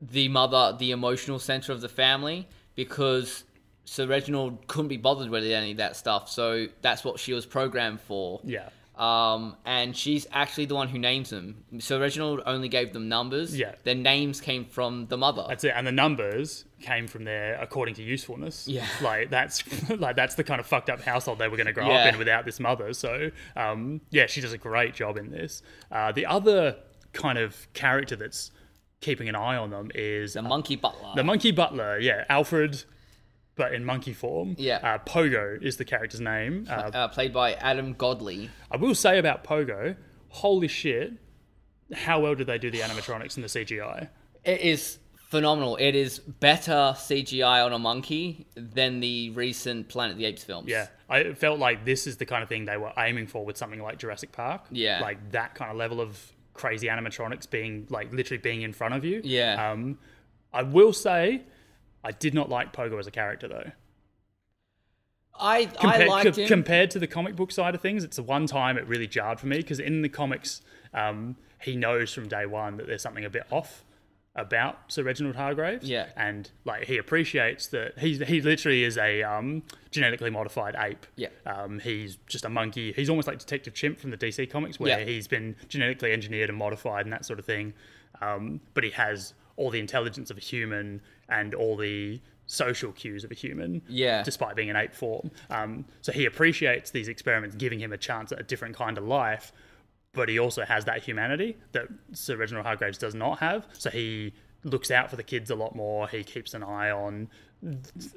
the mother, the emotional center of the family because Sir Reginald couldn't be bothered with any of that stuff. So that's what she was programmed for. yeah, Um, and she's actually the one who names them. So Reginald only gave them numbers. Yeah. Their names came from the mother. That's it, and the numbers came from there according to usefulness. Yeah. (laughs) like that's (laughs) like that's the kind of fucked up household they were going to grow Yeah. up in without this mother. So, um, yeah, she does a great job in this. Uh, the other kind of character that's keeping an eye on them is the monkey butler. the monkey butler. Yeah, Alfred, but in monkey form. Yeah. uh, Pogo is the character's name. Uh, uh, played by Adam Godley. I will say about Pogo, holy shit, how well did they do the animatronics and the CGI? It is phenomenal. It is better CGI on a monkey than the recent Planet of the Apes films. Yeah, I felt like this is the kind of thing they were aiming for with something like Jurassic Park. Yeah. like that kind of level of crazy animatronics being like literally being in front of you. Yeah. Um, I will say, I did not like Pogo as a character though. I I Compared, liked co- him. compared to the comic book side of things, it's the one time it really jarred for me because in the comics, um, he knows from day one that there's something a bit off about Sir Reginald Hargreeves. Yeah. and like he appreciates that he he literally is a um, genetically modified ape. Yeah. um, he's just a monkey. He's almost like Detective Chimp from the DC comics, where Yeah. he's been genetically engineered and modified and that sort of thing. Um, but he has all the intelligence of a human and all the social cues of a human Yeah. despite being an ape form. Um, so he appreciates these experiments giving him a chance at a different kind of life, but he also has that humanity that Sir Reginald Hargreeves does not have. So he looks out for the kids a lot more. He keeps an eye on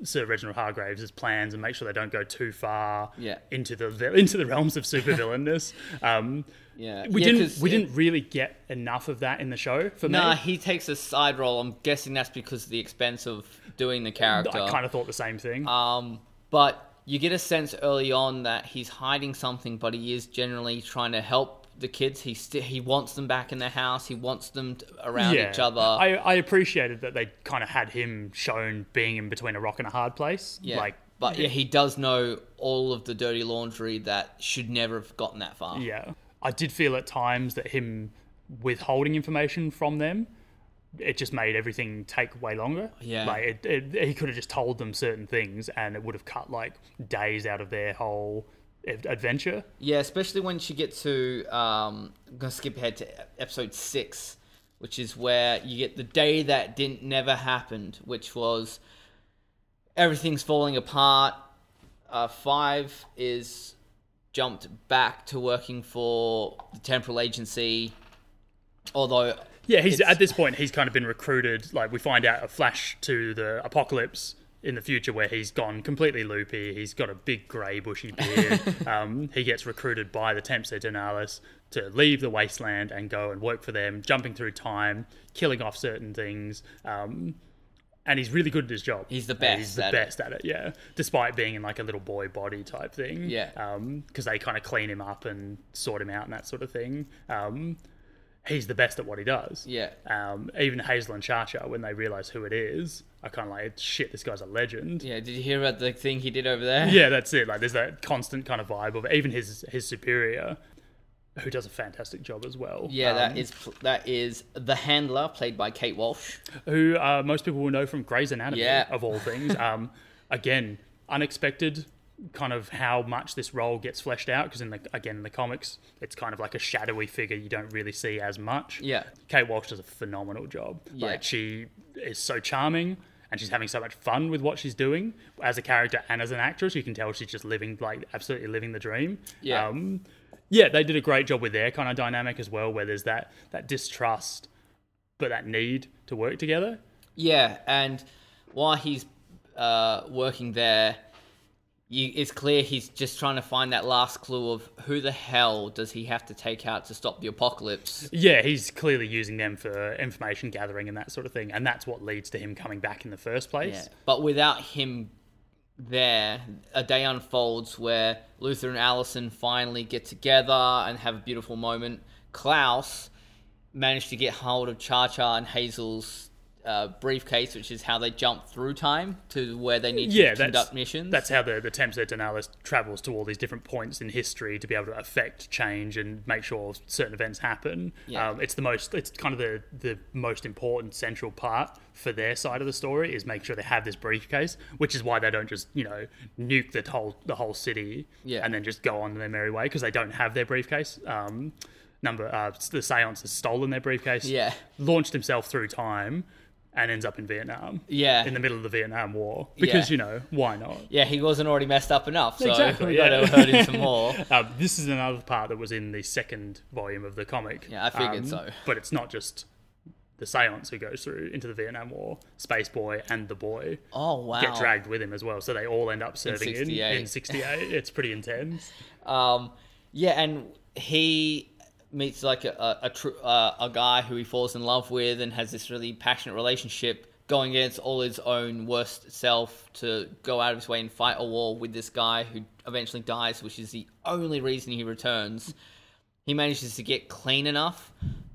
Sir Reginald Hargreeves' plans and make sure they don't go too far Yeah. into the into the realms of supervillainness. (laughs) um, Yeah. we Yeah, didn't we it- didn't really get enough of that in the show for Nah, me. he takes a side role. I'm guessing that's because of the expense of doing the character. I kind of thought the same thing. Um, but you get a sense early on that he's hiding something, but he is generally trying to help the kids. He st- he wants them back in the house. He wants them t- around each other. I, I appreciated that they kind of had him shown being in between a rock and a hard place. yeah. Like, but yeah, he does know all of the dirty laundry that should never have gotten that far. yeah. I did feel at times that him withholding information from them, it just made everything take way longer. Yeah. Like, it, it, he could have just told them certain things and it would have cut like days out of their whole adventure. Yeah, especially when you get to um I'm gonna skip ahead to episode six, which is where you get the day that didn't never happened, which was everything's falling apart. Uh, five is jumped back to working for the Temporal Agency, although Yeah, he's at this point he's kind of been recruited. Like we find out a flash to the apocalypse in the future where he's gone completely loopy. He's got a big grey bushy beard. (laughs) um, he gets recruited by the Temps Aeternalis to leave the wasteland and go and work for them, jumping through time, killing off certain things. Um, and he's really good at his job. He's the best He's the at it. best at it, yeah. Despite being in like a little boy body type thing. Yeah. Because they kind of clean him up and sort him out and that sort of thing. Um, he's the best at what he does. Yeah. Um, even Hazel and Chacha, when they realize who it is, are kind of like, shit, this guy's a legend. yeah, did you hear about the thing he did over there? Yeah, that's it. Like, there's that constant kind of vibe of even his his superior, who does a fantastic job as well. Yeah, Um, that is that is the handler played by Kate Walsh. who uh, most people will know from Grey's Anatomy, Yeah. of all things. Um, (laughs) again, unexpected kind of how much this role gets fleshed out because in the again in the comics it's kind of like a shadowy figure you don't really see as much Yeah. kate walsh does a phenomenal job Yeah. like she is so charming and she's having so much fun with what she's doing as a character and as an actress you can tell she's just living like absolutely living the dream Yeah. um, yeah they did a great job with their kind of dynamic as well where there's that that distrust but that need to work together Yeah, and while he's uh, working there, you, it's clear he's just trying to find that last clue of who the hell does he have to take out to stop the apocalypse. Yeah, he's clearly using them for information gathering and that sort of thing, and that's what leads to him coming back in the first place. Yeah. But without him there, a day unfolds where Luther and Allison finally get together and have a beautiful moment. Klaus managed to get hold of Cha Cha and Hazel's uh, briefcase, which is how they jump through time to where they need to conduct missions. that's how the the Temps Aeternalis travels to all these different points in history to be able to affect change and make sure certain events happen. Yeah. Um, it's the most it's kind of the the most important central part for their side of the story is make sure they have this briefcase, which is why they don't just you know nuke the whole the whole city Yeah. and then just go on their merry way because they don't have their briefcase. Um, number uh, the Seance has stolen their briefcase. Yeah. launched himself through time. And ends up in Vietnam. Yeah. In the middle of the Vietnam War. Because, Yeah. you know, why not? yeah, he wasn't already messed up enough, so Exactly, we got yeah. to hurt him (laughs) some more. Um, this is another part that was in the second volume of the comic. Yeah, I figured Um, so. But it's not just the Seance who goes through into the Vietnam War. Space Boy and the boy Oh wow! get dragged with him as well, so they all end up serving in 68. in '68. it's pretty intense. (laughs) Um, yeah, and he meets like a a, a, uh, a guy who he falls in love with and has this really passionate relationship, going against all his own worst self to go out of his way and fight a war with this guy who eventually dies, which is the only reason he returns. He manages to get clean enough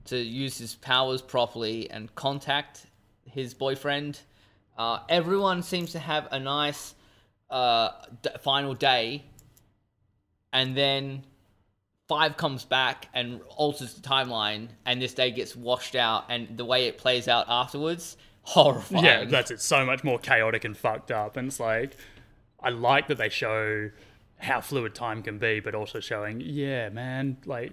to use his powers properly and contact his boyfriend. Uh, everyone seems to have a nice uh, d- final day and then five comes back and alters the timeline and this day gets washed out and the way it plays out afterwards horrifying Yeah, that's it. So much more chaotic and fucked up, and it's like I like that they show how fluid time can be, but also showing, yeah, man, like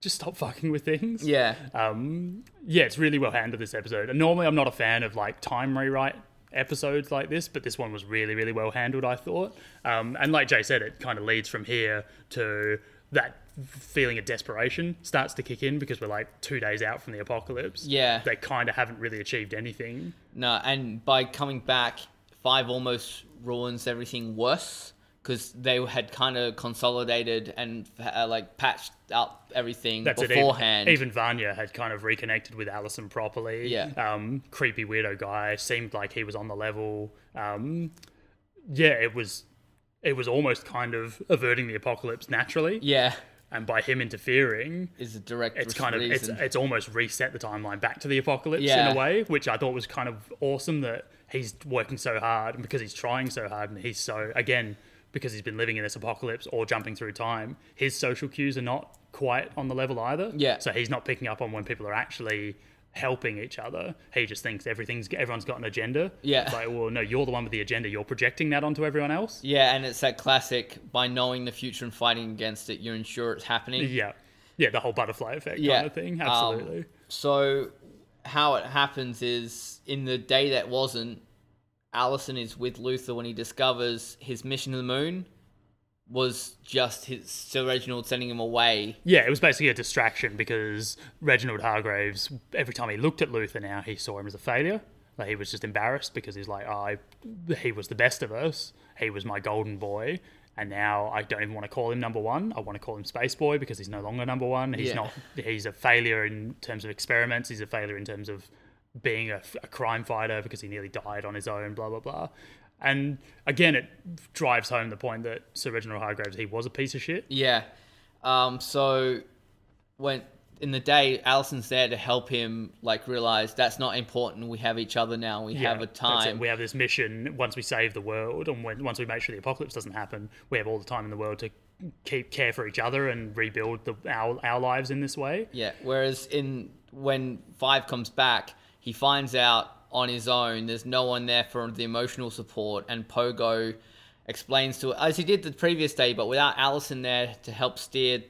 just stop fucking with things. yeah Um, yeah, it's really well handled this episode. And normally, I'm not a fan of like time rewrite episodes like this, but this one was really, really well handled. I thought, um, and like Jay said, it kind of leads from here to that feeling of desperation starts to kick in because we're like two days out from the apocalypse. Yeah. they kind of haven't really achieved anything. no and by coming back five almost ruins everything worse because they had kind of consolidated and uh, like patched up everything That's beforehand it. Even, even Vanya had kind of reconnected with Allison properly. Yeah. Um, creepy weirdo guy seemed like he was on the level. Um, yeah, it was. It was almost kind of averting the apocalypse naturally, yeah and by him interfering, is a direct it's kind of it's it's almost reset the timeline back to the apocalypse Yeah. in a way, which I thought was kind of awesome that he's working so hard and because he's trying so hard and he's so again because he's been living in this apocalypse or jumping through time, his social cues are not quite on the level either. Yeah. So he's not picking up on when people are actually helping each other. He just thinks everything's everyone's got an agenda. Yeah. It's like, well, no, you're the one with the agenda. You're projecting that onto everyone else. yeah and it's that classic by knowing the future and fighting against it you're ensure it's happening Yeah. Yeah, the whole butterfly effect Yeah. kind of thing. Um, Absolutely. So how it happens is in the day that wasn't, Allison is with Luther when he discovers his mission to the moon was just his Sir Reginald sending him away. Yeah, it was basically a distraction because Reginald Hargreeves, every time he looked at Luther now, he saw him as a failure. Like he was just embarrassed because he's like, oh, I, he was the best of us. He was my golden boy. And now I don't even want to call him number one. I want to call him Space Boy because he's no longer number one. He's Yeah. not. He's a failure in terms of experiments. He's a failure in terms of being a, a crime fighter because he nearly died on his own. Blah blah blah. And again, it drives home the point that Sir Reginald Hargreeves he was a piece of shit. Yeah. Um, so when in the day, Allison's there to help him like realize that's not important. We have each other now. We have a time. We have this mission. Once we save the world, and when, once we make sure the apocalypse doesn't happen, we have all the time in the world to keep care for each other and rebuild the, our our lives in this way. Yeah. Whereas in when Five comes back, he finds out on his own. There's no one there for the emotional support, and Pogo explains to as he did the previous day, but without Allison there to help steer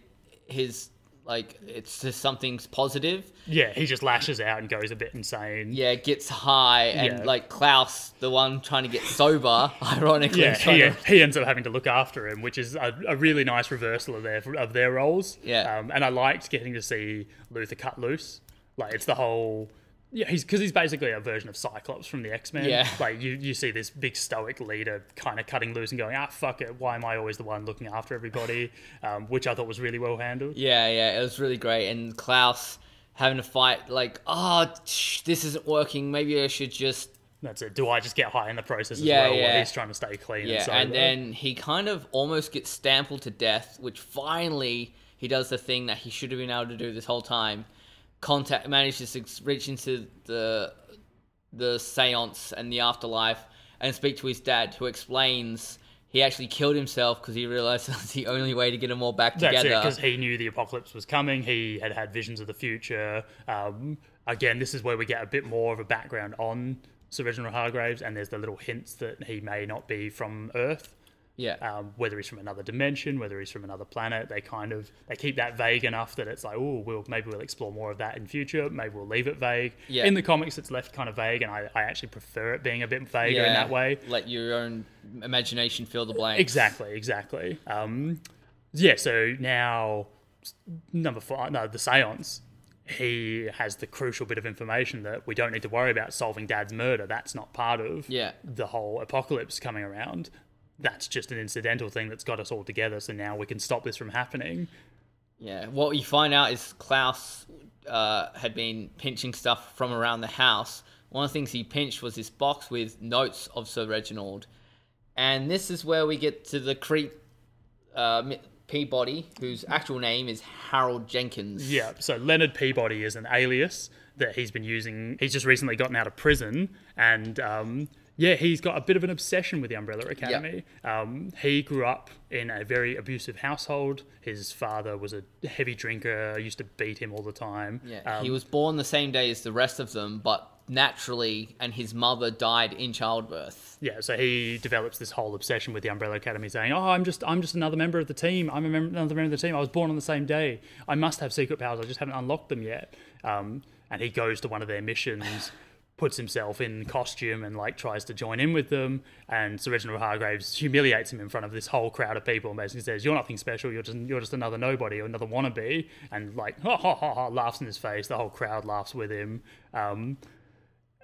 his like it's just something positive. Yeah, he just lashes out and goes a bit insane. Yeah, gets high, and Yeah. like Klaus, the one trying to get sober, (laughs) ironically, Yeah, he, to- he ends up having to look after him, which is a, a really nice reversal of their of their roles. Yeah. um, and I liked getting to see Luther cut loose. Like it's the whole. Yeah, he's because he's basically a version of Cyclops from the X Men. Yeah. like you, you see this big stoic leader kind of cutting loose and going, ah, fuck it, why am I always the one looking after everybody? (laughs) Um, which I thought was really well handled. Yeah, yeah, it was really great. And Klaus having to fight, like, oh, sh- this isn't working. Maybe I should just. That's it. Do I just get high in the process as Yeah, well? yeah. While he's trying to stay clean. Yeah, and, and then he kind of almost gets stampled to death, which finally he does the thing that he should have been able to do this whole time. Contact manages to reach into the the seance and the afterlife and speak to his dad, who explains he actually killed himself because he realized (laughs) that's the only way to get them all back That's together. it, because he knew the apocalypse was coming. He had had visions of the future. Um, again, this is where we get a bit more of a background on Sir Reginald Hargreeves, and there's the little hints that he may not be from Earth. Yeah, Um, whether he's from another dimension, whether he's from another planet, they kind of they keep that vague enough that it's like, oh, we'll maybe we'll explore more of that in future. Maybe we'll leave it vague. Yeah. In the comics, it's left kind of vague, and I, I actually prefer it being a bit vaguer yeah. in that way. Let your own imagination fill the blanks. Exactly, exactly. Um, yeah, so now number five, no, the seance. He has the crucial bit of information that we don't need to worry about solving Dad's murder. That's not part of Yeah. the whole apocalypse coming around. That's just an incidental thing that's got us all together. So now we can stop this from happening. Yeah, what you find out is Klaus uh, had been pinching stuff from around the house. One of the things he pinched was this box with notes of Sir Reginald. And this is where we get to the creep uh, Peabody, whose actual name is Harold Jenkins. Yeah. So Leonard Peabody is an alias that he's been using. He's just recently gotten out of prison, and um, yeah, he's got a bit of an obsession with the Umbrella Academy. Um, he grew up in a very abusive household. His father was a heavy drinker. Used to beat him all the time. Yeah, Um, he was born the same day as the rest of them, but naturally, and his mother died in childbirth. Yeah, so he develops this whole obsession with the Umbrella Academy, saying, "Oh, I'm just, I'm just another member of the team. I'm a mem- another member of the team. I was born on the same day. I must have secret powers. I just haven't unlocked them yet." Um, and he goes to one of their missions, puts himself in costume, and like tries to join in with them. And Sir Reginald Hargreeves humiliates him in front of this whole crowd of people, and basically says, "You're nothing special. You're just, you're just another nobody or another wannabe." And like, ha ha ha ha, laughs in his face. The whole crowd laughs with him. Um,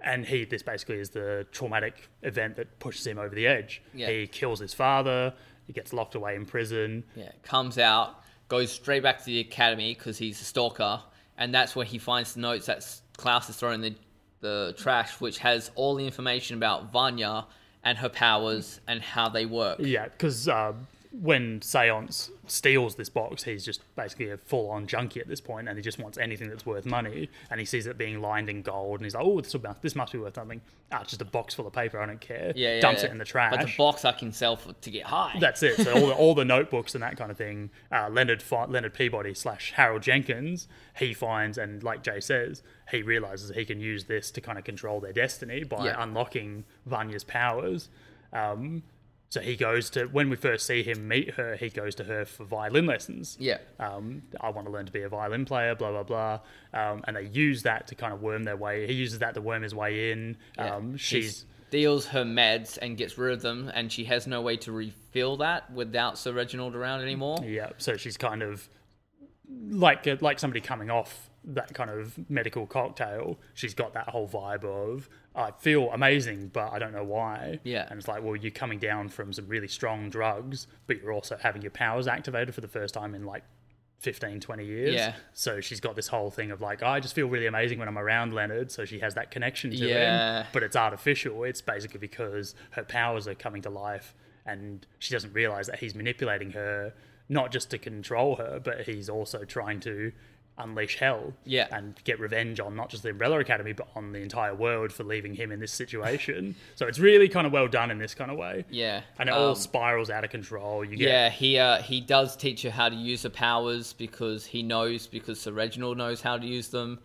and he this basically is the traumatic event that pushes him over the edge. Yeah. He kills his father. He gets locked away in prison. Yeah, comes out, goes straight back to the academy because he's a stalker, and that's where he finds the notes that Klaus has thrown in the the trash, which has all the information about Vanya and her powers and how they work. Yeah, because uh, when Seance steals this box, he's just basically a full-on junkie at this point, and he just wants anything that's worth money. And he sees it being lined in gold, and he's like, "Oh, this, be- this must be worth something." Ah, it's just a box full of paper. I don't care. Yeah, yeah, Dumps yeah. it in the trash. But the box I can sell for, to get high. That's it. So (laughs) all the, all the notebooks and that kind of thing. Uh, Leonard Leonard Peabody slash Harold Jenkins. He finds and like Jay says, he realizes he can use this to kind of control their destiny by Yeah. unlocking Vanya's powers. Um, so he goes to when we first see him meet her, he goes to her for violin lessons. yeah. Um, I want to learn to be a violin player, blah blah blah, um, and they use that to kind of worm their way. He uses that to worm his way in. Yeah. Um, He's- she's steals her meds and gets rid of them, and she has no way to refill that without Sir Reginald around anymore. Yeah, so she's kind of like uh, like somebody coming off that kind of medical cocktail. She's got that whole vibe of I feel amazing, but I don't know why. Yeah. and it's like, well, you're coming down from some really strong drugs, but you're also having your powers activated for the first time in like 15, 20 years. Yeah. So she's got this whole thing of like, I just feel really amazing when I'm around Leonard. So she has that connection to Yeah. him, but it's artificial. It's basically because her powers are coming to life and she doesn't realize that he's manipulating her, not just to control her, but he's also trying to unleash hell Yeah. and get revenge on not just the Umbrella Academy, but on the entire world for leaving him in this situation. (laughs) so it's really kind of well done in this kind of way. Yeah. And it all Um, spirals out of control. You get Yeah, he uh, he does teach her how to use the powers because he knows because Sir Reginald knows how to use them.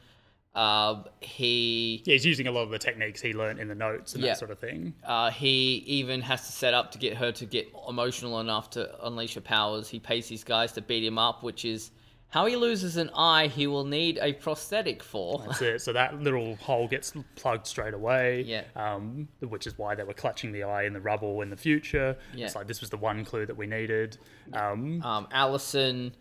Uh, he Yeah, he's using a lot of the techniques he learned in the notes and Yeah. that sort of thing. uh, he even has to set up to get her to get emotional enough to unleash her powers. He pays these guys to beat him up, which is how he loses an eye. He will need a prosthetic for. That's it. So that little hole gets plugged straight away. Yeah. Um, which is why they were clutching the eye in the rubble in the future. Yeah. It's like this was the one clue that we needed. Um, Um, Allison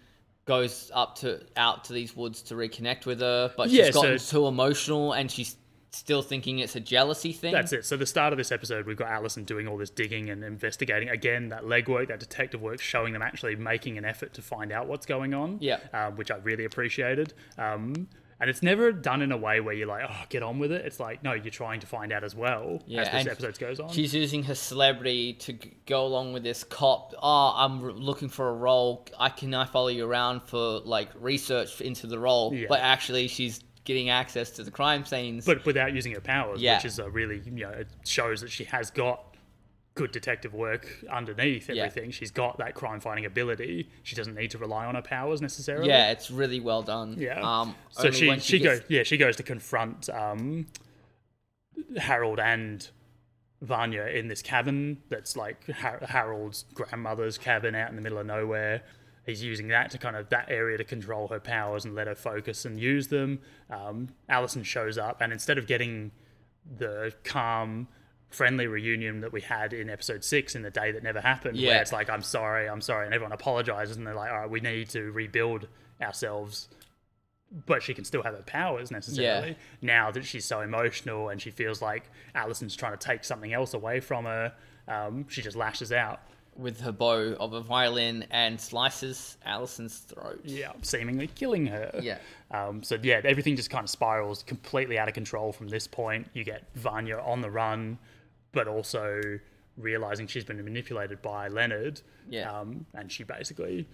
goes up to out to these woods to reconnect with her, but Yeah, she's gotten so- too emotional and she's still thinking it's a jealousy thing. That's it. So the start of this episode, we've got Allison doing all this digging and investigating. Again, that legwork, that detective work, showing them actually making an effort to find out what's going on. Yeah. Um, which I really appreciated. Um, and it's never done in a way where you're like, oh, get on with it. It's like, no, you're trying to find out as well Yeah, as this episode goes on. She's using her celebrity to g- go along with this cop. Oh, I'm looking for a role. I can I follow you around for like research into the role, Yeah. but actually she's getting access to the crime scenes. but without using her powers, Yeah. which is a really, you know, it shows that she has got good detective work underneath Yeah. everything. She's got that crime fighting ability. She doesn't need to rely on her powers necessarily. yeah, it's really well done. Yeah. Um, so only she she, gets- goes yeah she goes to confront um, Harold and Vanya in this cabin that's like Har- Harold's grandmother's cabin out in the middle of nowhere. He's using that to kind of that area to control her powers and let her focus and use them. Um, Allison shows up and instead of getting the calm, friendly reunion that we had in episode six in the day that never happened, Yeah. where it's like I'm sorry, I'm sorry, and everyone apologizes and they're like, all right, we need to rebuild ourselves but she can still have her powers necessarily. Yeah. Now that she's so emotional and she feels like Allison's trying to take something else away from her, um, she just lashes out. With her bow of a violin and slices Allison's throat. Yeah, seemingly killing her. Yeah. Um, so yeah, everything just kind of spirals completely out of control from this point. You get Vanya on the run, but also realizing she's been manipulated by Leonard. Yeah. Um, and she basically,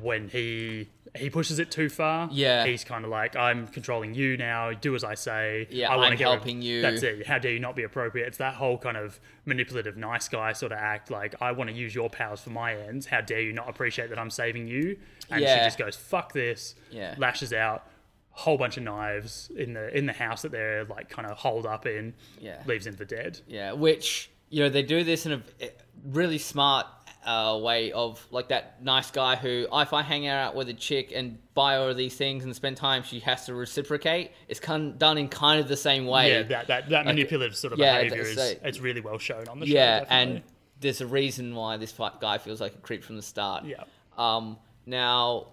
when he he pushes it too far, Yeah. he's kind of like, I'm controlling you now. Do as I say. Yeah, I wanna I'm get rid-" helping you. That's it. How dare you not be appropriate? It's that whole kind of manipulative, nice guy sort of act. Like I want to use your powers for my ends. How dare you not appreciate that I'm saving you? And she just goes, "Fuck this." Yeah. Lashes out. Whole bunch of knives in the in the house that they're like kind of holed up in. Yeah. Leaves him for dead. Yeah, which you know they do this in a eh, really smart uh, way of like that nice guy who if I hang out with a chick and buy her these things and spend time, she has to reciprocate. It's kind done in kind of the same way. Yeah, that that, that manipulative sort of yeah, behavior is it's really well shown on the yeah, show. definitely. and there's a reason why this guy feels like a creep from the start. yeah, Um, now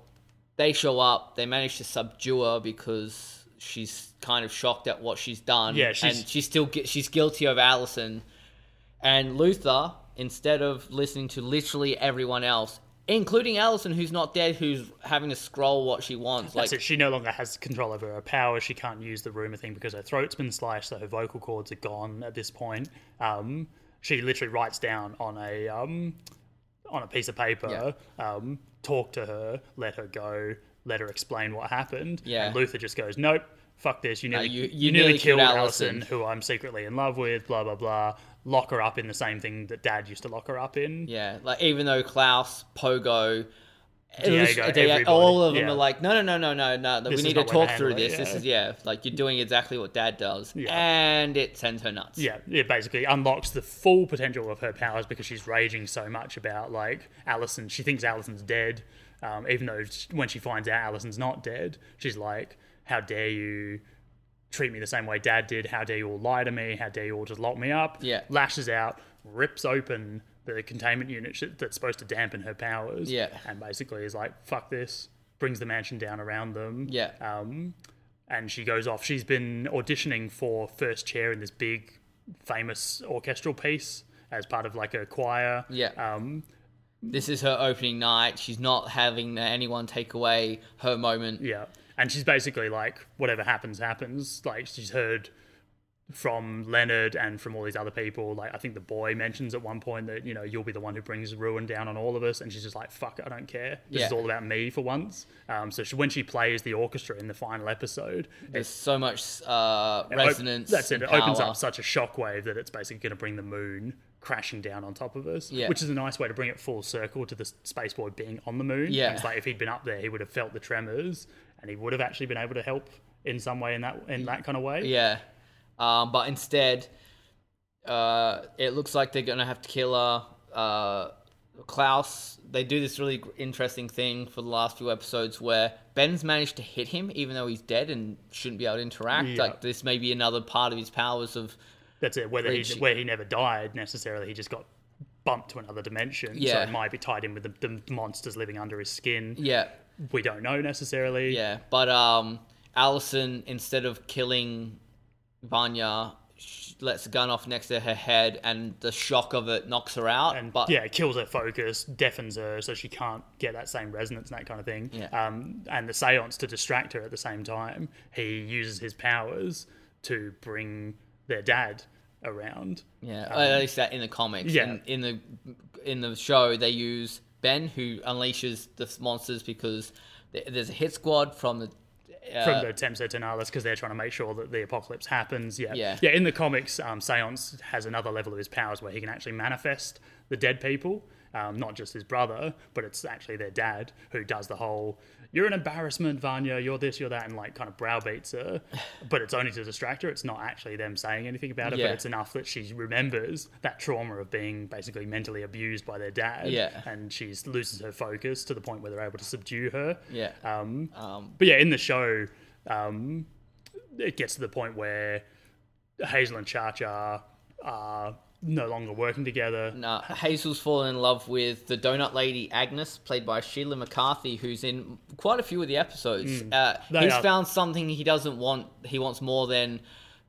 they show up. They manage to subdue her because she's kind of shocked at what she's done. Yeah, she's- and she's still she's guilty of Allison. And Luther, instead of listening to literally everyone else, including Allison, who's not dead, who's having to scroll what she wants, like it. She no longer has control over her power. She can't use the rumor thing because her throat's been slashed, so her vocal cords are gone at this point. Um, she literally writes down on a um, on a piece of paper, um, talk to her, let her go, let her explain what happened. Yeah. And Luther just goes, "Nope, fuck this. You nearly you- you, you nearly, nearly killed killed Allison, Allison." who I'm secretly in love with. Blah blah blah. Lock her up in the same thing that Dad used to lock her up in. yeah, like even though Klaus, Pogo. Diego, everybody, all of them yeah. are like, no, no, no, no, no, no. This we need to talk through it, this. This is yeah, like you're doing exactly what Dad does, Yeah. and it sends her nuts. Yeah, it basically unlocks the full potential of her powers because she's raging so much about like Allison. She thinks Allison's dead, um, even though when she finds out Allison's not dead, she's like, "How dare you treat me the same way dad did. How dare you all lie to me? How dare you all just lock me up? Yeah. Lashes out, rips open the containment unit that's supposed to dampen her powers. Yeah. And basically is like, fuck this, brings the mansion down around them. Yeah. Um, and she goes off. She's been auditioning for first chair in this big, famous orchestral piece as part of like a choir. Yeah. Um, This is her opening night. She's not having anyone take away her moment. Yeah. And she's basically like, whatever happens, happens. Like, she's heard from Leonard and from all these other people. Like, I think the boy mentions at one point that, you know, you'll be the one who brings ruin down on all of us. And she's just like, fuck, I don't care. This is all about me for once. Um, so she, when she plays the orchestra in the final episode, There's so much uh, it op- resonance. that's it. It opens up such a shockwave that it's basically going to bring the moon crashing down on top of us, Yeah. which is a nice way to bring it full circle to the space boy being on the moon. Yeah. And it's like if he'd been up there, he would have felt the tremors, and he would have actually been able to help in some way in that in that kind of way. Yeah. Um, but instead, uh, it looks like they're going to have to kill her. Uh, Klaus, they do this really interesting thing for the last few episodes where Ben's managed to hit him even though he's dead and shouldn't be able to interact. Yeah. Like, this may be another part of his powers of. That's it. Whether he where he never died necessarily, he just got bumped to another dimension. So Yeah. it might be tied in with the, the monsters living under his skin. Yeah. We don't know necessarily. Yeah. But um, Allison, instead of killing Vanya, lets a gun off next to her head and the shock of it knocks her out. and but yeah, it kills her focus, deafens her, so she can't get that same resonance and that kind of thing. Yeah. Um, and the seance to distract her at the same time, he uses his powers to bring their dad around. Yeah, at least that in the comics. yeah. In, in the in the show, they use Ben, who unleashes the monsters because there's a hit squad from the. Uh, From the Temps Aeternalis because they're trying to make sure that the apocalypse happens. Yeah, Yeah. yeah. In the comics, um, Seance has another level of his powers where he can actually manifest the dead people, um, not just his brother, but it's actually their dad who does the whole "you're an embarrassment, Vanya. You're this, you're that," and like kind of browbeats her. (sighs) but it's only to distract her. It's not actually them saying anything about it. Yeah. But it's enough that she remembers that trauma of being basically mentally abused by their dad. Yeah. and she loses her focus to the point where they're able to subdue her. yeah. Um, Um, but yeah, in the show, um, it gets to the point where Hazel and Cha Cha are no longer working together. no, Hazel's fallen in love with the donut lady Agnes, played by Sheila McCarthy, who's in quite a few of the episodes. Uh, he's are- found something he doesn't want. He wants more than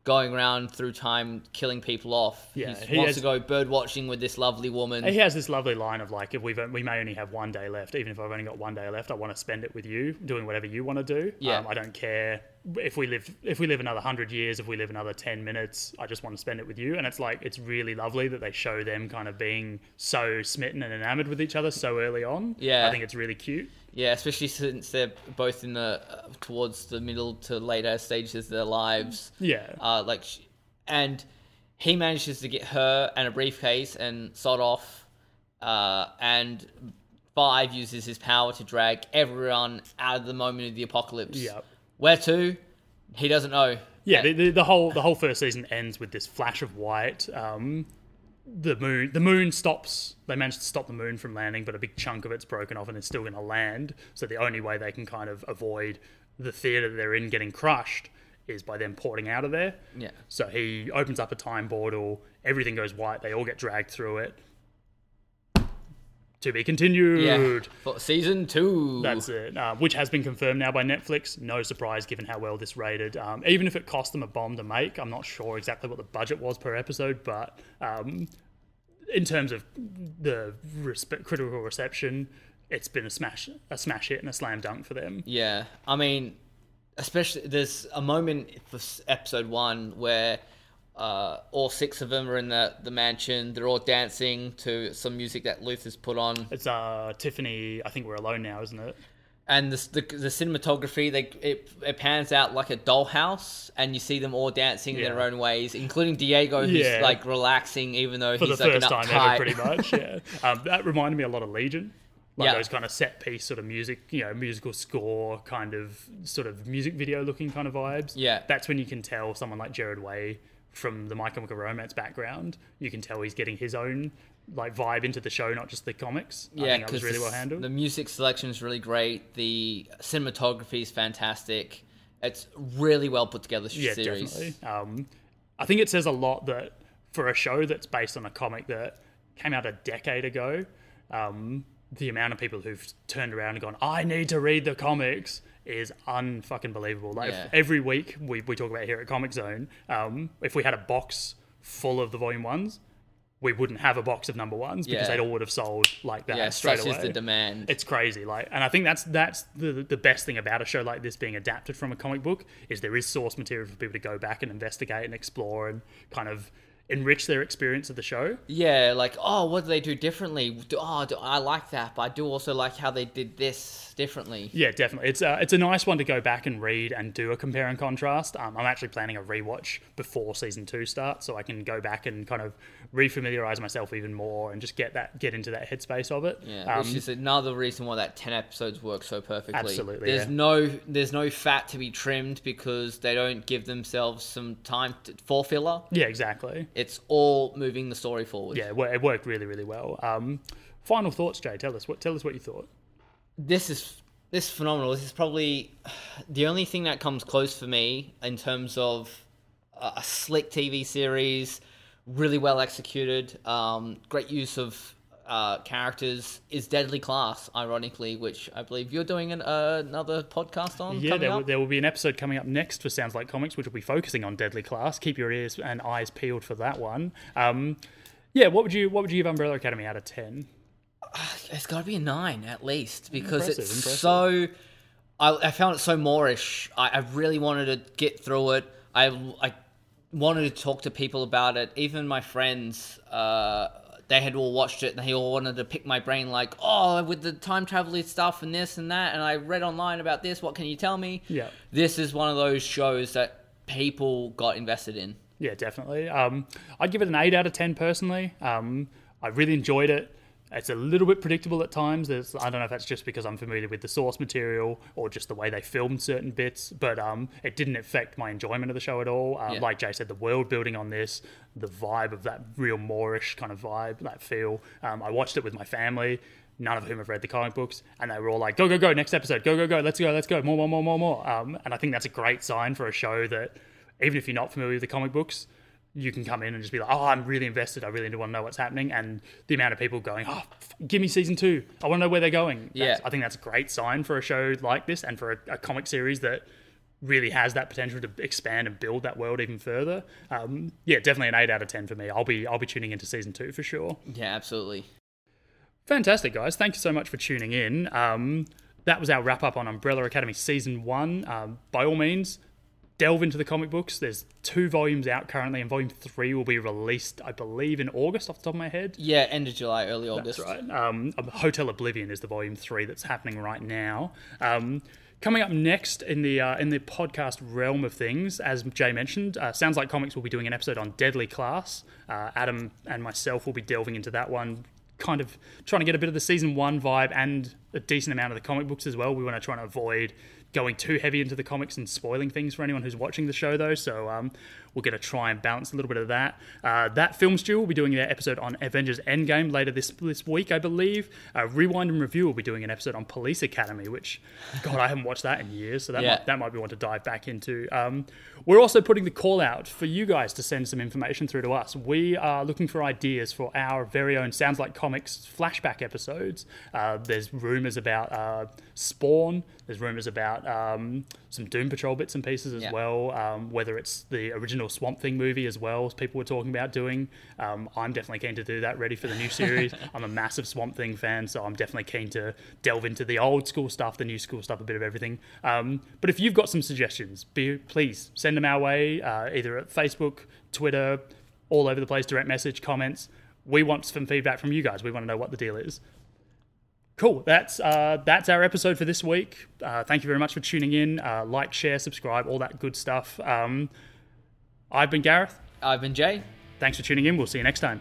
going around through time killing people off. Yeah, he he wants has- to go bird watching with this lovely woman. He has this lovely line of like, if we've we may only have one day left, even if I've only got one day left, I want to spend it with you, doing whatever you want to do. Yeah. Um, I don't care if we live if we live another hundred years, if we live another ten minutes. I just want to spend it with you. And it's like it's really lovely that they show them kind of being so smitten and enamored with each other so early on. Yeah. I think it's really cute. Yeah, especially since they're both in the uh, towards the middle to later stages of their lives. Yeah. Uh, like, sh and he manages to get her and a briefcase and sod off. Uh, and Five uses his power to drag everyone out of the moment of the apocalypse. Yep. Where to? He doesn't know. Yeah, the, the, the whole the whole first season ends with this flash of white. Um, the moon the moon stops. They managed to stop the moon from landing, but a big chunk of it's broken off and it's still going to land. So the only way they can kind of avoid the theater that they're in getting crushed is by them porting out of there. Yeah. So he opens up a time portal. Everything goes white. They all get dragged through it. To be continued. Yeah. For season two. That's it, uh, which has been confirmed now by Netflix. No surprise given how well this rated. Um, even if it cost them a bomb to make, I'm not sure exactly what the budget was per episode, but um, in terms of the critical reception, it's been a smash, a smash hit and a slam dunk for them. Yeah, I mean, especially there's a moment for episode one where uh, all six of them are in the, the mansion. They're all dancing to some music that Luther's put on, It's uh, Tiffany. I think we're alone now, isn't it? and the the, the cinematography they it, it pans out like a dollhouse, and you see them all dancing in their own ways, including Diego, who's Yeah. like relaxing even though for he's the like first an time uptight. ever, pretty much. (laughs) Yeah, um, that reminded me a lot of Legion, like Yeah. those kind of set piece sort of music, you know, musical score kind of sort of music video looking kind of vibes. Yeah. that's when you can tell someone like Gerard Way from the My Chemical Romance background. You can tell he's getting his own like vibe into the show, not just the comics. I Yeah, think that was because really well handled. The music selection is really great. The cinematography is fantastic, It's really well put together Yeah, series. definitely. Um, I think it says a lot that for a show that's based on a comic that came out a decade ago, um, the amount of people who've turned around and gone, "I need to read the comics," is unfucking believable. Like Yeah. every week we, we talk about here at Comic Zone, um, if we had a box full of the volume ones, we wouldn't have a box of number ones because Yeah. they all would have sold like that Yeah, straight away the demand. it's crazy like and i think that's that's the the best thing about a show like this being adapted from a comic book is there is source material for people to go back and investigate and explore and kind of enrich their experience of the show Yeah, like oh, what do they do differently? Oh, do, I like that, but I do also like how they did this differently. yeah definitely it's a, it's a nice one to go back and read and do a compare and contrast um, i'm actually planning a rewatch before season two starts so i can go back and kind of refamiliarize myself even more and just get that get into that headspace of it Yeah, um, which is another reason why that ten episodes work so perfectly. Absolutely, There's yeah. no there's no fat to be trimmed because they don't give themselves some time to, for filler. yeah exactly It's all moving the story forward. yeah it worked really really well um, final thoughts jay tell us what tell us what you thought this is this is phenomenal. This is probably (sighs) the only thing that comes close for me in terms of a a slick TV series, really well executed, um, great use of uh, characters. Is Deadly Class, ironically, which I believe you're doing an, uh, another podcast on. Yeah, there will, there will be an episode coming up next for Sounds Like Comics, which will be focusing on Deadly Class. Keep your ears and eyes peeled for that one. Um, yeah, what would you what would you give Umbrella Academy out of ten? (sighs) It's got to be a nine at least because Impressive, it's impressive. so. I, I found it so moreish. I, I really wanted to get through it. I, I wanted to talk to people about it. Even my friends, uh, they had all watched it and they all wanted to pick my brain, like, oh, with the time travel stuff and this and that. And I read online about this. What can you tell me? Yeah. This is one of those shows that people got invested in. Yeah, definitely. Um, I'd give it an eight out of ten personally. Um, I really enjoyed it. It's a little bit predictable at times. There's, I don't know if that's just because I'm familiar with the source material or just the way they filmed certain bits, but um, it didn't affect my enjoyment of the show at all. Um, Yeah. Like Jay said, the world building on this, the vibe of that real moreish kind of vibe, that feel. Um, I watched it with my family, none of whom have read the comic books, and they were all like, "Go, go, go! Next episode! Go, go, go! Let's go! Let's go! More, more, more, more, more!" Um, and I think that's a great sign for a show that, even if you're not familiar with the comic books, you can come in and just be like, oh, I'm really invested. I really do want to know what's happening. And the amount of people going, oh, f- give me season two. I want to know where they're going. That's- Yeah. I think that's a great sign for a show like this and for a, a comic series that really has that potential to expand and build that world even further. Um, yeah, definitely an eight out of ten for me. I'll be I'll be tuning into season two for sure. Yeah, absolutely. Fantastic, guys. Thank you so much for tuning in. Um, that was our wrap up on Umbrella Academy Season 1. Um, by all means, delve into the comic books. There's two volumes out currently, and Volume 3 will be released, I believe, in August off the top of my head. Yeah, end of July, early August. That's right. Um, Hotel Oblivion is the volume three that's happening right now. Um, coming up next in the uh, in the podcast realm of things, as Jay mentioned, uh, sounds like comics will be doing an episode on Deadly Class. Uh, Adam and myself will be delving into that one. Kind of trying to get a bit of the season one vibe and a decent amount of the comic books as well. We want to try and avoid going too heavy into the comics and spoiling things for anyone who's watching the show, though. So um, we're going to try and balance a little bit of that. Uh, that film stew will be doing their episode on Avengers Endgame later this this week, I believe. Uh, Rewind and Review will be doing an episode on Police Academy, which God, I haven't watched that in years, so that Yeah. might, that might be one to dive back into. Um, we're also putting the call out for you guys to send some information through to us. We are looking for ideas for our very own Sounds Like Comics flashback episodes. Uh, there's rumors about uh, Spawn. There's rumors about um, some Doom Patrol bits and pieces as Yeah. well. Um, whether it's the original Swamp Thing movie as well, as people were talking about doing. Um, I'm definitely keen to do that. Ready for the new series. (laughs) I'm a massive Swamp Thing fan, so I'm definitely keen to delve into the old school stuff, the new school stuff, a bit of everything. Um, but if you've got some suggestions, be, please send them our way, uh, either at Facebook, Twitter, all over the place, direct message, comments. We want some feedback from you guys. We want to know what the deal is. Cool. That's uh, that's our episode for this week. Uh, thank you very much for tuning in. Uh, like, share, subscribe, all that good stuff. Um, I've been Gareth. I've been Jay. Thanks for tuning in. We'll see you next time.